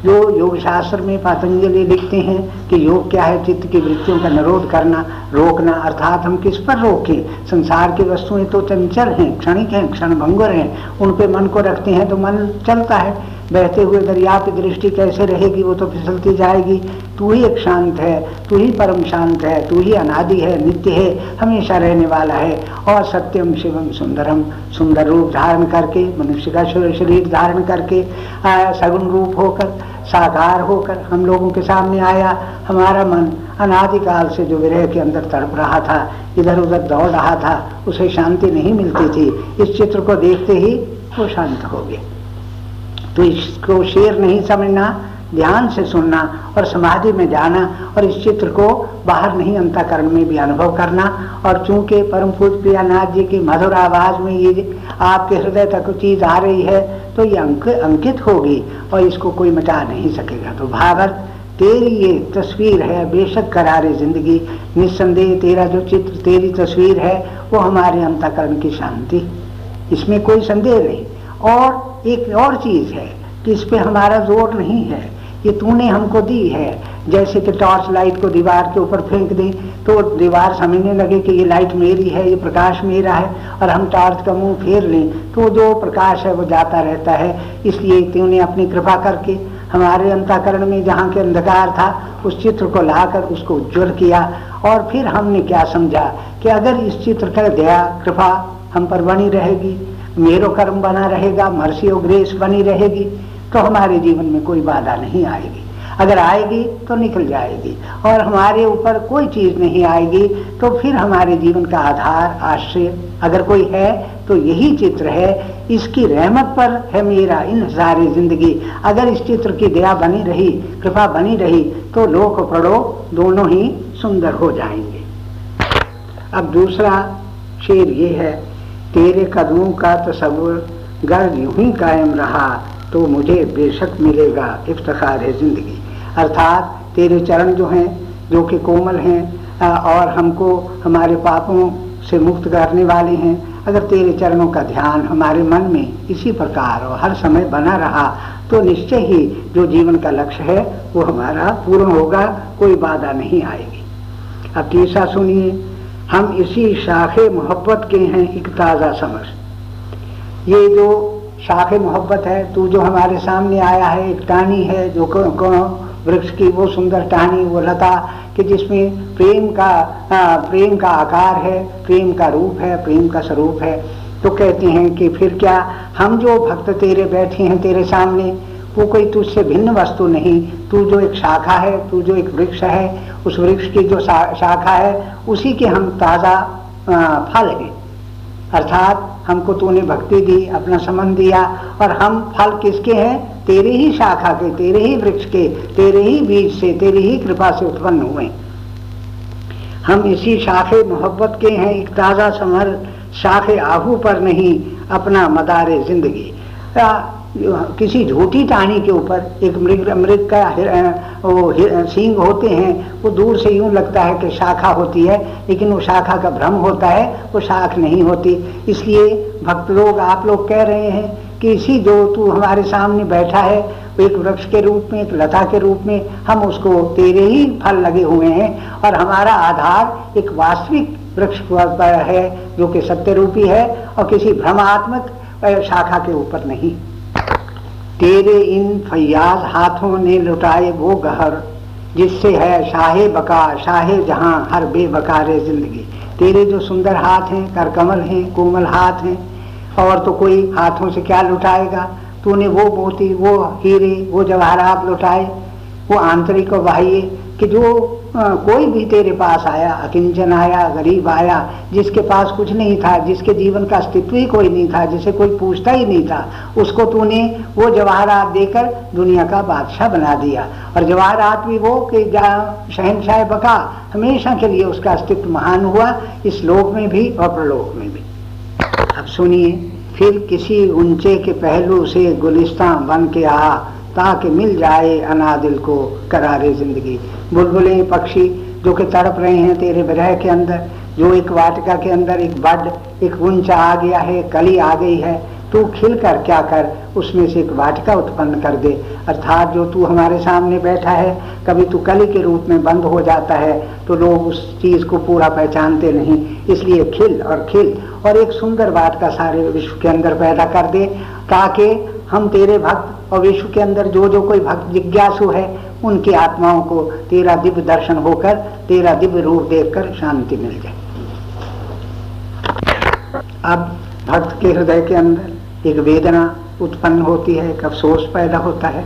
जो योग शास्त्र में पतंजलि लिखते हैं कि योग क्या है? चित्त की वृत्तियों का निरोध करना, रोकना, अर्थात हम किस पर रोकें? संसार की वस्तुएँ तो चंचल हैं, क्षणिक हैं क्षण भंगुर हैं। उन पे मन को रखते हैं तो मन चलता है। बहते हुए दरिया की दृष्टि कैसे रहेगी, वो तो फिसलती जाएगी। तू ही एक शांत है, तू ही परम शांत है, तू ही अनादि है, नित्य है, हमेशा रहने वाला है। और सत्यम शिवम सुंदरम, सुंदर रूप धारण करके, मनुष्य का शरीर धारण करके, आया सगुण रूप होकर, साकार होकर हम लोगों के सामने आया। हमारा मन अनादिकाल से जो विरह के अंदर तड़प रहा था इधर उधर दौड़ रहा था, उसे शांति नहीं मिलती थी। इस चित्र को देखते ही वो शांत हो गया। तो इसको शेर नहीं समझना, ध्यान से सुनना और समाधि में जाना और इस चित्र को बाहर नहीं अंतकरण में भी अनुभव करना। और चूँकि परम पूज प्रियानाथ जी की मधुर आवाज़ में ये आपके हृदय तक चीज़ आ रही है तो ये अंक, अंकित होगी और इसको कोई मिटा नहीं सकेगा। तो भागवत, तेरी ये तस्वीर है, बेशक करारे ज़िंदगी। निस्संदेह तेरा जो चित्र, तेरी तस्वीर है, वो हमारे अंतकरण की शांति। इसमें कोई संदेह नहीं। और एक और चीज़ है कि इस पे हमारा ज़ोर नहीं है। ये तूने हमको दी है। जैसे कि टॉर्च लाइट को दीवार के ऊपर फेंक दें तो दीवार समझने लगे कि ये लाइट मेरी है, ये प्रकाश मेरा है, और हम टॉर्च का मुँह फेर लें तो जो प्रकाश है वो जाता रहता है। इसलिए तूने अपनी कृपा करके हमारे अंताकरण में जहाँ के अंधकार था, उस चित्र को लाकर उसको उज्जवल किया, और फिर हमने क्या समझा कि अगर इस चित्र का दया, कृपा हम पर बनी रहेगी मेरो कर्म बना रहेगा मर्सी और ग्रेस बनी रहेगी तो हमारे जीवन में कोई बाधा नहीं आएगी। अगर आएगी तो निकल जाएगी। और हमारे ऊपर कोई चीज़ नहीं आएगी तो फिर हमारे जीवन का आधार, आश्रय, अगर कोई है तो यही चित्र है। इसकी रहमत पर है मेरा इन सारी ज़िंदगी। अगर इस चित्र की दया बनी रही, कृपा बनी रही तो लोक पढ़ो दोनों ही सुंदर हो जाएँगे। अब दूसरा शेर ये है तेरे कदमों का तस्वुर गर्ज यूँ ही कायम रहा तो मुझे बेशक मिलेगा इफ्तार है ज़िंदगी। अर्थात तेरे चरण जो हैं, जो कि कोमल हैं और हमको, हमारे पापों से मुक्त करने वाले हैं, अगर तेरे चरणों का ध्यान हमारे मन में इसी प्रकार और हर समय बना रहा तो निश्चय ही जो जीवन का लक्ष्य है, वो हमारा पूर्ण होगा, कोई बाधा नहीं आएगी। अब तीसरा सुनिए हम इसी शाखे मोहब्बत के हैं एक ताज़ा समझ। ये जो शाख मोहब्बत है तू जो हमारे सामने आया है एक टानी है जो को, को वृक्ष की वो सुंदर टहनी वो लता कि जिसमें प्रेम का आ, प्रेम का आकार है प्रेम का रूप है प्रेम का स्वरूप है तो कहते हैं कि फिर क्या हम जो भक्त तेरे बैठे हैं तेरे सामने वो कोई तुझसे भिन्न वस्तु नहीं। तू जो एक शाखा है, तू जो एक वृक्ष है, उस वृक्ष की जो शाखा है, उसी के हम ताज़ा फल हैं। अर्थात हमको तूने भक्ति दी, अपना समन दिया, और हम फल किसके हैं? तेरे ही शाखा के, तेरे ही वृक्ष के, तेरे ही बीज से, तेरी ही कृपा से उत्पन्न हुए। हम इसी शाखे मोहब्बत के हैं, एक ताज़ा समर शाखे आहू पर नहीं, अपना मदारे ज़िंदगी। किसी झूठी टहनी के ऊपर एक मृग मृग का वो सींग होते हैं, वो दूर से यूँ लगता है कि शाखा होती है, लेकिन वो शाखा का भ्रम होता है, वो शाख नहीं होती। इसलिए भक्त लोग, आप लोग कह रहे हैं कि इसी जो तू हमारे सामने बैठा है एक वृक्ष के रूप में, एक लता के रूप में, हम उसको तेरे ही फल लगे हुए हैं, और हमारा आधार एक वास्तविक वृक्ष है, जो कि सत्य रूपी है, और किसी भ्रमात्मक शाखा के ऊपर नहीं। तेरे इन फयाज हाथों ने लुटाए वो गहर, जिससे है शाहे बका, शाहे जहाँ हर बेबकारे ज़िंदगी। तेरे जो सुंदर हाथ हैं, करकमल हैं, कोमल हाथ हैं, और तो कोई हाथों से क्या लुटाएगा? तूने वो मोती, वो हीरे, वो जवाहरात लुटाए, वो आंतरिक और बाह्य कि जो आ, कोई भी तेरे पास आया अकिंचन आया गरीब आया जिसके पास कुछ नहीं था जिसके जीवन का अस्तित्व ही कोई नहीं था जिसे कोई पूछता ही नहीं था उसको तूने वो जवाहरात देकर दुनिया का बादशाह बना दिया। और जवाहरात भी वो कि शहनशाह बका हमेशा के लिए उसका अस्तित्व महान हुआ इस लोक में भी और प्रलोक में भी। अब सुनिए फिर किसी ऊँचे के पहलू से गुलिस्तान बन के आ ताकि मिल जाए अनादिल को करारे ज़िंदगी। बुलबुले पक्षी जो कि तड़प रहे हैं तेरे विरह के अंदर, जो एक वाटिका के अंदर एक बड, एक ऊँचा आ गया है कली आ गई है, तू खिल कर क्या कर, उसमें से एक वाटिका उत्पन्न कर दे। अर्थात जो तू हमारे सामने बैठा है, कभी तू कली के रूप में बंद हो जाता है तो लोग उस चीज़ को पूरा पहचानते नहीं। इसलिए खिल और खिल और एक सुंदर वाटिका सारे विश्व के अंदर पैदा कर दे, ताकि हम तेरे भक्त और विश्व के अंदर जो जो कोई भक्त जिज्ञासु है, उनकी आत्माओं को तेरा दिव्य दर्शन होकर, तेरा दिव्य रूप देखकर शांति मिल जाए। अब भक्त के हृदय के अंदर एक वेदना उत्पन्न होती है, एक अफसोस पैदा होता है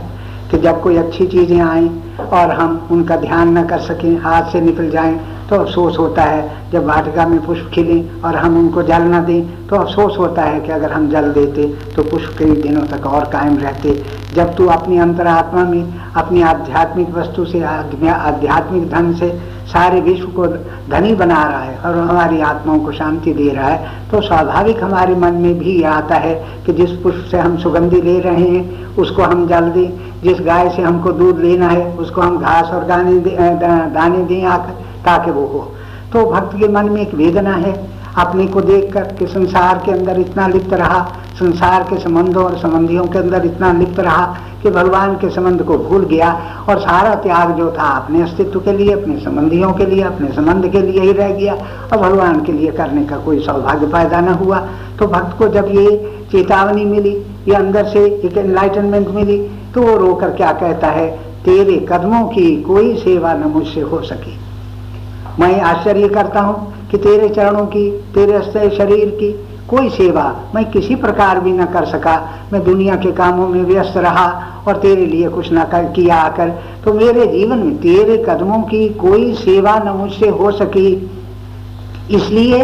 कि जब कोई अच्छी चीज़ें आए और हम उनका ध्यान न कर सकें, हाथ से निकल जाएँ तो अफसोस होता है जब वाटिका में पुष्प खिले और हम उनको जल न दें तो अफसोस होता है कि अगर हम जल देते तो पुष्प कई दिनों तक और कायम रहते। जब तू अपनी अंतरात्मा में अपनी आध्यात्मिक वस्तु से आध्यात्मिक धन से सारे विश्व को धनी बना रहा है और हमारी आत्माओं को शांति दे रहा है तो स्वाभाविक हमारे मन में भी आता है कि जिस पुष्प से हम सुगंधि ले रहे हैं उसको हम जल दें। जिस गाय से हमको दूध लेना है उसको हम घास और गाने दे, दाने दें आकर। ताकि वो हो। तो भक्त के मन में एक वेदना है। अपने को देखकर कि संसार के अंदर इतना लिप्त रहा, संसार के संबंधों और संबंधियों के अंदर इतना लिप्त रहा कि भगवान के संबंध को भूल गया और सारा त्याग जो था अपने अस्तित्व के लिए, अपने संबंधियों के लिए, अपने संबंध के लिए ही रह गया। और भगवान के लिए करने का कोई सौभाग्य पैदा न हुआ। तो भक्त को जब ये चेतावनी मिली, ये अंदर से एक एनलाइटनमेंट मिली तो वो रोकर क्या कहता है, तेरे कदमों की कोई सेवा न मुझसे हो सकी। मैं आश्चर्य करता हूँ कि तेरे चरणों की, तेरे शरीर की कोई सेवा मैं किसी प्रकार भी न कर सका। मैं दुनिया के कामों में व्यस्त रहा और तेरे लिए कुछ न कर, किया आकर। तो मेरे जीवन में तेरे कदमों की कोई सेवा न मुझसे हो सकी। इसलिए,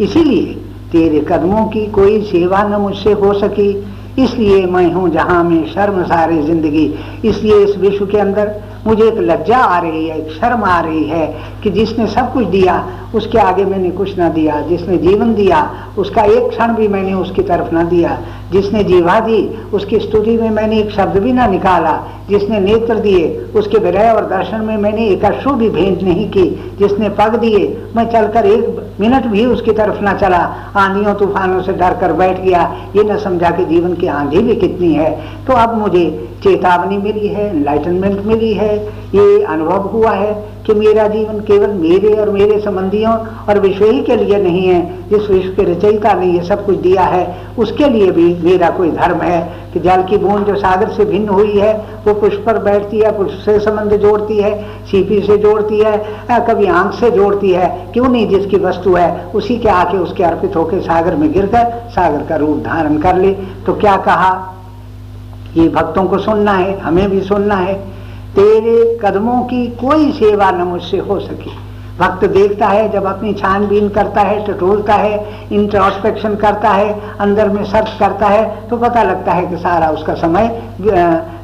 इसीलिए तेरे कदमों की कोई सेवा न मुझसे हो सकी। इसलिए मैं हूँ जहाँ में शर्म सारे ज़िंदगी। इसलिए इस विश्व के अंदर मुझे एक लज्जा आ रही है, एक शर्म आ रही है कि जिसने सब कुछ दिया, उसके आगे मैंने कुछ ना दिया, जिसने जीवन दिया, उसका एक क्षण भी मैंने उसकी तरफ़ ना दिया। जिसने जीवा दी, उसकी स्तुति में मैंने एक शब्द भी ना निकाला। जिसने नेत्र दिए, उसके विरह और दर्शन में मैंने एक अश्रु भी भेंट नहीं की। जिसने पग दिए, मैं चलकर एक मिनट भी उसकी तरफ़ ना चला। आंधियों तूफानों से डर कर बैठ गया। ये न समझा कि जीवन की आंधी भी कितनी है। तो अब मुझे चेतावनी मिली है लाइटनमेंट मिली है। ये अनुभव हुआ है। कि मेरा जीवन केवल मेरे और मेरे संबंधियों और विश्व ही के लिए नहीं है। जिस विश्व के रचयिता ने ये सब कुछ दिया है, उसके लिए भी मेरा कोई धर्म है। कि जल की बूंद जो सागर से भिन्न हुई है, वो पुष्प पर बैठती है, पुष्प से संबंध जोड़ती है, सीपी से जोड़ती है कभी आँख से जोड़ती है। क्यों नहीं जिसकी वस्तु है, उसी के आके उसके अर्पित होकर सागर में गिरकर, सागर का रूप धारण कर ले। तो क्या कहा? ये भक्तों को सुनना है, हमें भी सुनना है। तेरे कदमों की कोई सेवा न मुझसे हो सकी। भक्त देखता है, जब अपनी छानबीन करता है, टटोलता है इंट्रोस्पेक्शन करता है, अंदर में सर्च करता है तो पता लगता है कि सारा उसका समय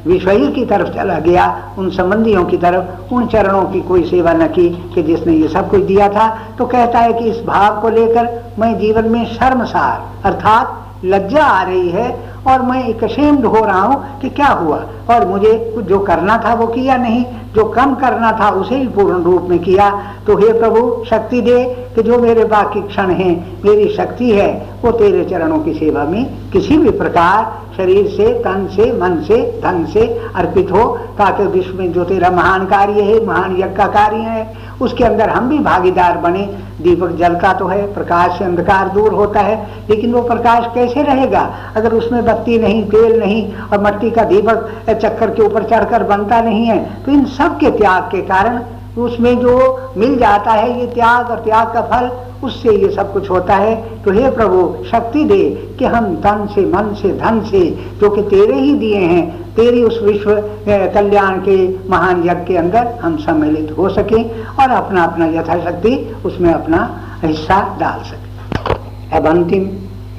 विषय की तरफ़ चला गया, उन संबंधियों की तरफ़, उन चरणों की कोई सेवा न की कि जिसने ये सब कुछ दिया था। तो कहता है कि इस भाव को लेकर मैं जीवन में शर्मसार, अर्थात लज्जा आ रही है और मैं एक अशेम्ड हो रहा हूँ कि क्या हुआ। और मुझे जो करना था वो किया नहीं, जो कम करना था उसे ही पूर्ण रूप में किया। तो हे प्रभु, शक्ति दे कि जो मेरे बाकी क्षण हैं, मेरी शक्ति है, वो तेरे चरणों की सेवा में किसी भी प्रकार शरीर से, तन से, मन से, धन से अर्पित हो, ताकि विश्व में जो तेरा महान कार्य है, महान यज्ञ का कार्य है उसके अंदर हम भी भागीदार बने। दीपक जलता तो है, प्रकाश से अंधकार दूर होता है, लेकिन वो प्रकाश कैसे रहेगा? अगर उसमें बत्ती नहीं, तेल नहीं और मट्टी का दीपक चक्कर के ऊपर चढ़कर बनता नहीं है तो इन सब के त्याग के कारण उसमें जो मिल जाता है ये त्याग और त्याग का फल, उससे ये सब कुछ होता है। तो हे प्रभु, शक्ति दे कि हम तन से, मन से, धन से, जो कि तेरे ही दिए हैं, तेरी उस विश्व कल्याण के महान यज्ञ के अंदर हम सम्मिलित हो सके और अपना अपना यथाशक्ति उसमें अपना हिस्सा डाल सके। अब अंतिम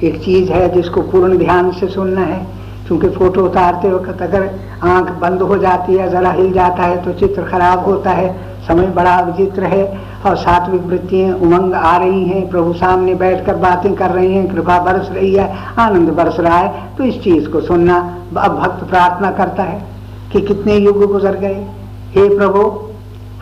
एक चीज़ है जिसको पूर्ण ध्यान से सुनना है। क्योंकि फ़ोटो उतारते वक्त अगर आँख बंद हो जाती है, जरा हिल जाता है तो चित्र खराब होता है। समय बड़ा विचित्र है और सात्विक वृत्तियाँ उमंग आ रही हैं। प्रभु सामने बैठकर बातें कर रही हैं, कृपा बरस रही है, आनंद बरस रहा है। तो इस चीज़ को सुनना अब भक्त प्रार्थना करता है कि कितने युग गुजर गए। हे प्रभु,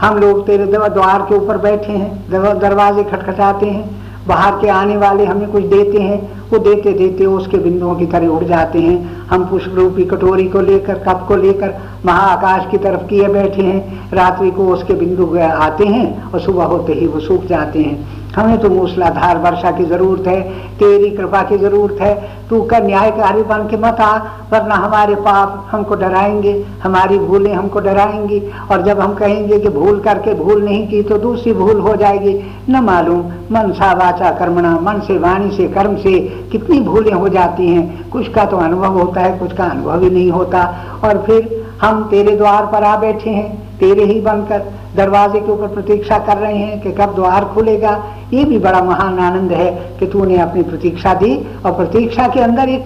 हम लोग तेरे द्वार के ऊपर बैठे हैं दरवाजे खटखटाते हैं। बाहर के आने वाले हमें कुछ देते हैं, वो देते देते उसके बिंदुओं की तरह उड़ जाते हैं। हम पुष्प रूपी कटोरी को लेकर, कप को लेकर महाआकाश की तरफ़ किए बैठे हैं। रात्रि को उसके बिंदु आते हैं और सुबह होते ही वो सूख जाते हैं। हमें तो मूसलाधार वर्षा की ज़रूरत है, तेरी कृपा की ज़रूरत है। तू का न्यायकारी बन के मत आ, वरना हमारे पाप हमको डराएँगे, हमारी भूलें हमको डराएँगी। और जब हम कहेंगे कि भूल करके भूल नहीं की तो दूसरी भूल हो जाएगी। न मालूम, मन सा वाचा कर्मणा, मन से वाणी से, कर्म से कितनी भूलें हो जाती हैं। कुछ का तो अनुभव होता है, कुछ का अनुभव ही नहीं होता। और फिर हम तेरे द्वार पर आ बैठे हैं। तेरे ही बनकर दरवाजे के ऊपर प्रतीक्षा कर रहे हैं कि कब द्वार खुलेगा। ये भी बड़ा महान आनंद है कि तूने अपनी प्रतीक्षा दी और प्रतीक्षा के अंदर एक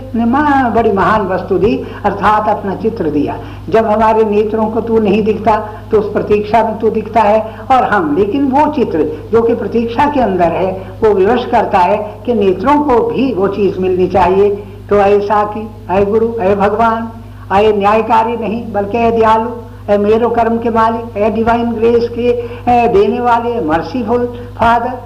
बड़ी महान वस्तु दी, अर्थात अपना चित्र दिया। जब हमारे नेत्रों को तू नहीं दिखता तो उस प्रतीक्षा में तू दिखता है और हम। लेकिन वो चित्र जो कि प्रतीक्षा के अंदर है, वो विवश करता है कि नेत्रों को भी वो चीज़ मिलनी चाहिए। तो ऐसा की अय गुरु अय भगवान अय न्यायकारी नहीं, बल्कि अय दयालु मेरो कर्म के मालिक ए डिवाइन ग्रेस के देने वाले मर्सीफुल फादर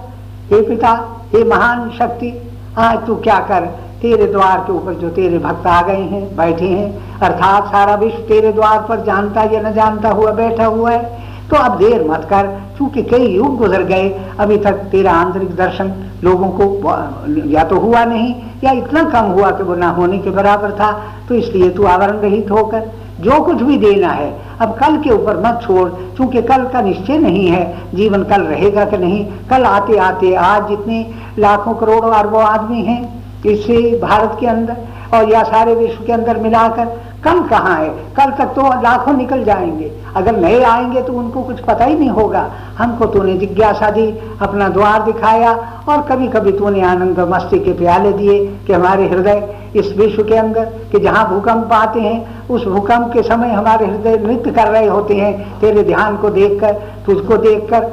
हे पिता, हे महान शक्ति, आज तू क्या कर? तेरे द्वार के ऊपर जो तेरे भक्त आ गए हैं, बैठे हैं, अर्थात सारा विश्व तेरे द्वार पर जानता या न जानता हुआ बैठा हुआ है तो अब देर मत कर। क्योंकि कई युग गुजर गए, अभी तक तेरा आंतरिक दर्शन लोगों को या तो हुआ नहीं, या इतना कम हुआ कि वो ना होने के बराबर था तो इसलिए तू आवरण रहित होकर जो कुछ भी देना है, अब कल के ऊपर मत छोड़ क्योंकि कल का निश्चय नहीं है, जीवन कल रहेगा कि नहीं? कल आते आते, आज जितने लाखों करोड़ों अरबों आदमी हैं, इससे भारत के अंदर और या सारे विश्व के अंदर मिलाकर, कल कहाँ है? कल तक तो लाखों निकल जाएँगे। अगर नए आएँगे तो उनको कुछ पता ही नहीं होगा। हमको तूने जिज्ञासा दी, अपना द्वार दिखाया और कभी कभी तूने आनंद मस्ती के प्याले दिए कि हमारे हृदय इस विश्व के अंदर कि जहाँ भूकंप आते हैं, उस भूकंप के समय हमारे हृदय नृत्य कर रहे होते हैं। तेरे ध्यान को देखकर, तुझको देखकर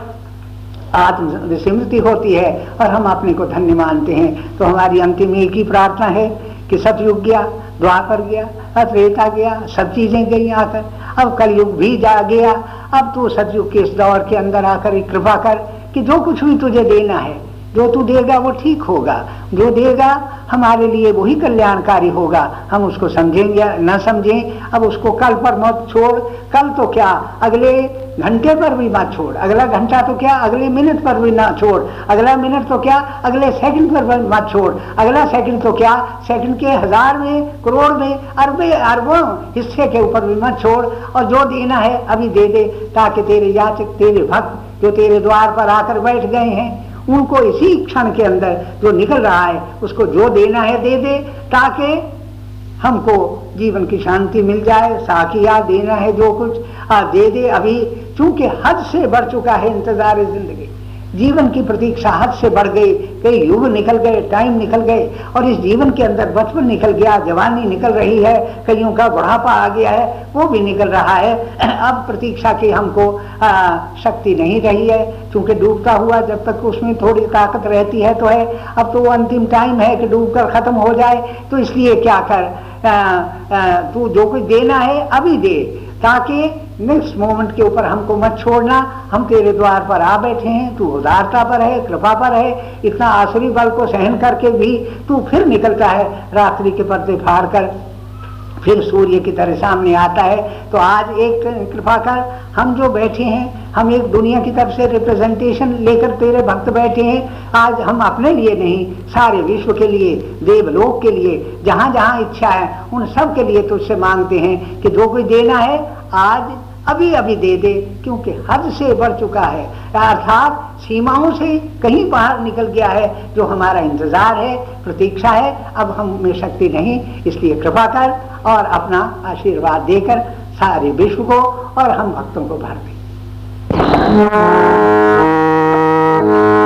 आत्म स्मृति होती है और हम अपने को धन्य मानते हैं। तो हमारी अंतिम एक ही प्रार्थना है कि सतयुग गया द्वा द्वापर गया त्रेता गया, सब चीज़ें गई आकर। अब कलयुग भी जा गया। अब तू सतयुग के इस दौर के अंदर आकर कृपा कर कि जो कुछ भी तुझे देना है जो तू देगा वो ठीक होगा। जो देगा, हमारे लिए वही कल्याणकारी होगा। हम उसको समझेंगे, न समझें। अब उसको कल पर मत छोड़। कल तो क्या? अगले घंटे पर भी मत छोड़। अगला घंटा तो क्या? अगले मिनट पर भी ना छोड़। अगला मिनट तो क्या? अगले सेकंड पर भी मत छोड़। अगला सेकंड तो क्या? सेकंड के हज़ार में, करोड़ में, अरबे, अरबों हिस्से के ऊपर भी मत छोड़। और जो देना है, अभी दे दे, ताकि तेरे याचक, तेरे भक्त जो तेरे द्वार पर आकर बैठ गए हैं उनको इसी क्षण के अंदर जो निकल रहा है, उसको जो देना है दे दे, ताकि हमको जीवन की शांति मिल जाए साकिया देना है जो कुछ। आ, दे दे, अभी चूँकि हद से बढ़ चुका है इंतज़ार ज़िंदगी। जीवन की प्रतीक्षा हद से बढ़ गई कई युग निकल गए टाइम निकल गए और इस जीवन के अंदर बचपन निकल गया जवानी निकल रही है कईयों का बुढ़ापा आ गया है वो भी निकल रहा है। [CLEARS THROAT] अब प्रतीक्षा की हमको आ, शक्ति नहीं रही है क्योंकि डूबता हुआ जब तक उसमें थोड़ी ताकत रहती है तो है अब तो वो अंतिम टाइम है कि डूब कर खत्म हो जाए तो इसलिए क्या कर तू जो कुछ देना है अभी दे। ताकि नेक्स्ट मोमेंट के ऊपर हमको मत छोड़ना। हम तेरे द्वार पर आ बैठे हैं, तू उदारता पर है, कृपा पर है, इतना आसरी बल को सहन करके भी तू फिर निकलता है रात्रि के पर्दे फाड़ कर। फिर सूर्य की तरह सामने आता है। तो आज एक कृपा कर, हम जो बैठे हैं हम एक दुनिया की तरफ़ से रिप्रेजेंटेशन लेकर तेरे भक्त बैठे हैं। आज हम अपने लिए नहीं, सारे विश्व के लिए, देवलोक के लिए, जहाँ जहाँ इच्छा है, उन सब के लिए तुझसे मांगते हैं कि जो कोई देना है, आज अभी अभी दे दे, क्योंकि हद से बढ़ चुका है। अर्थात सीमाओं से कहीं बाहर निकल गया है, जो हमारा इंतज़ार है, प्रतीक्षा है, अब हम में शक्ति नहीं। इसलिए कृपा कर और अपना आशीर्वाद देकर सारे विश्व को और हम भक्तों को भर दें। Thank you.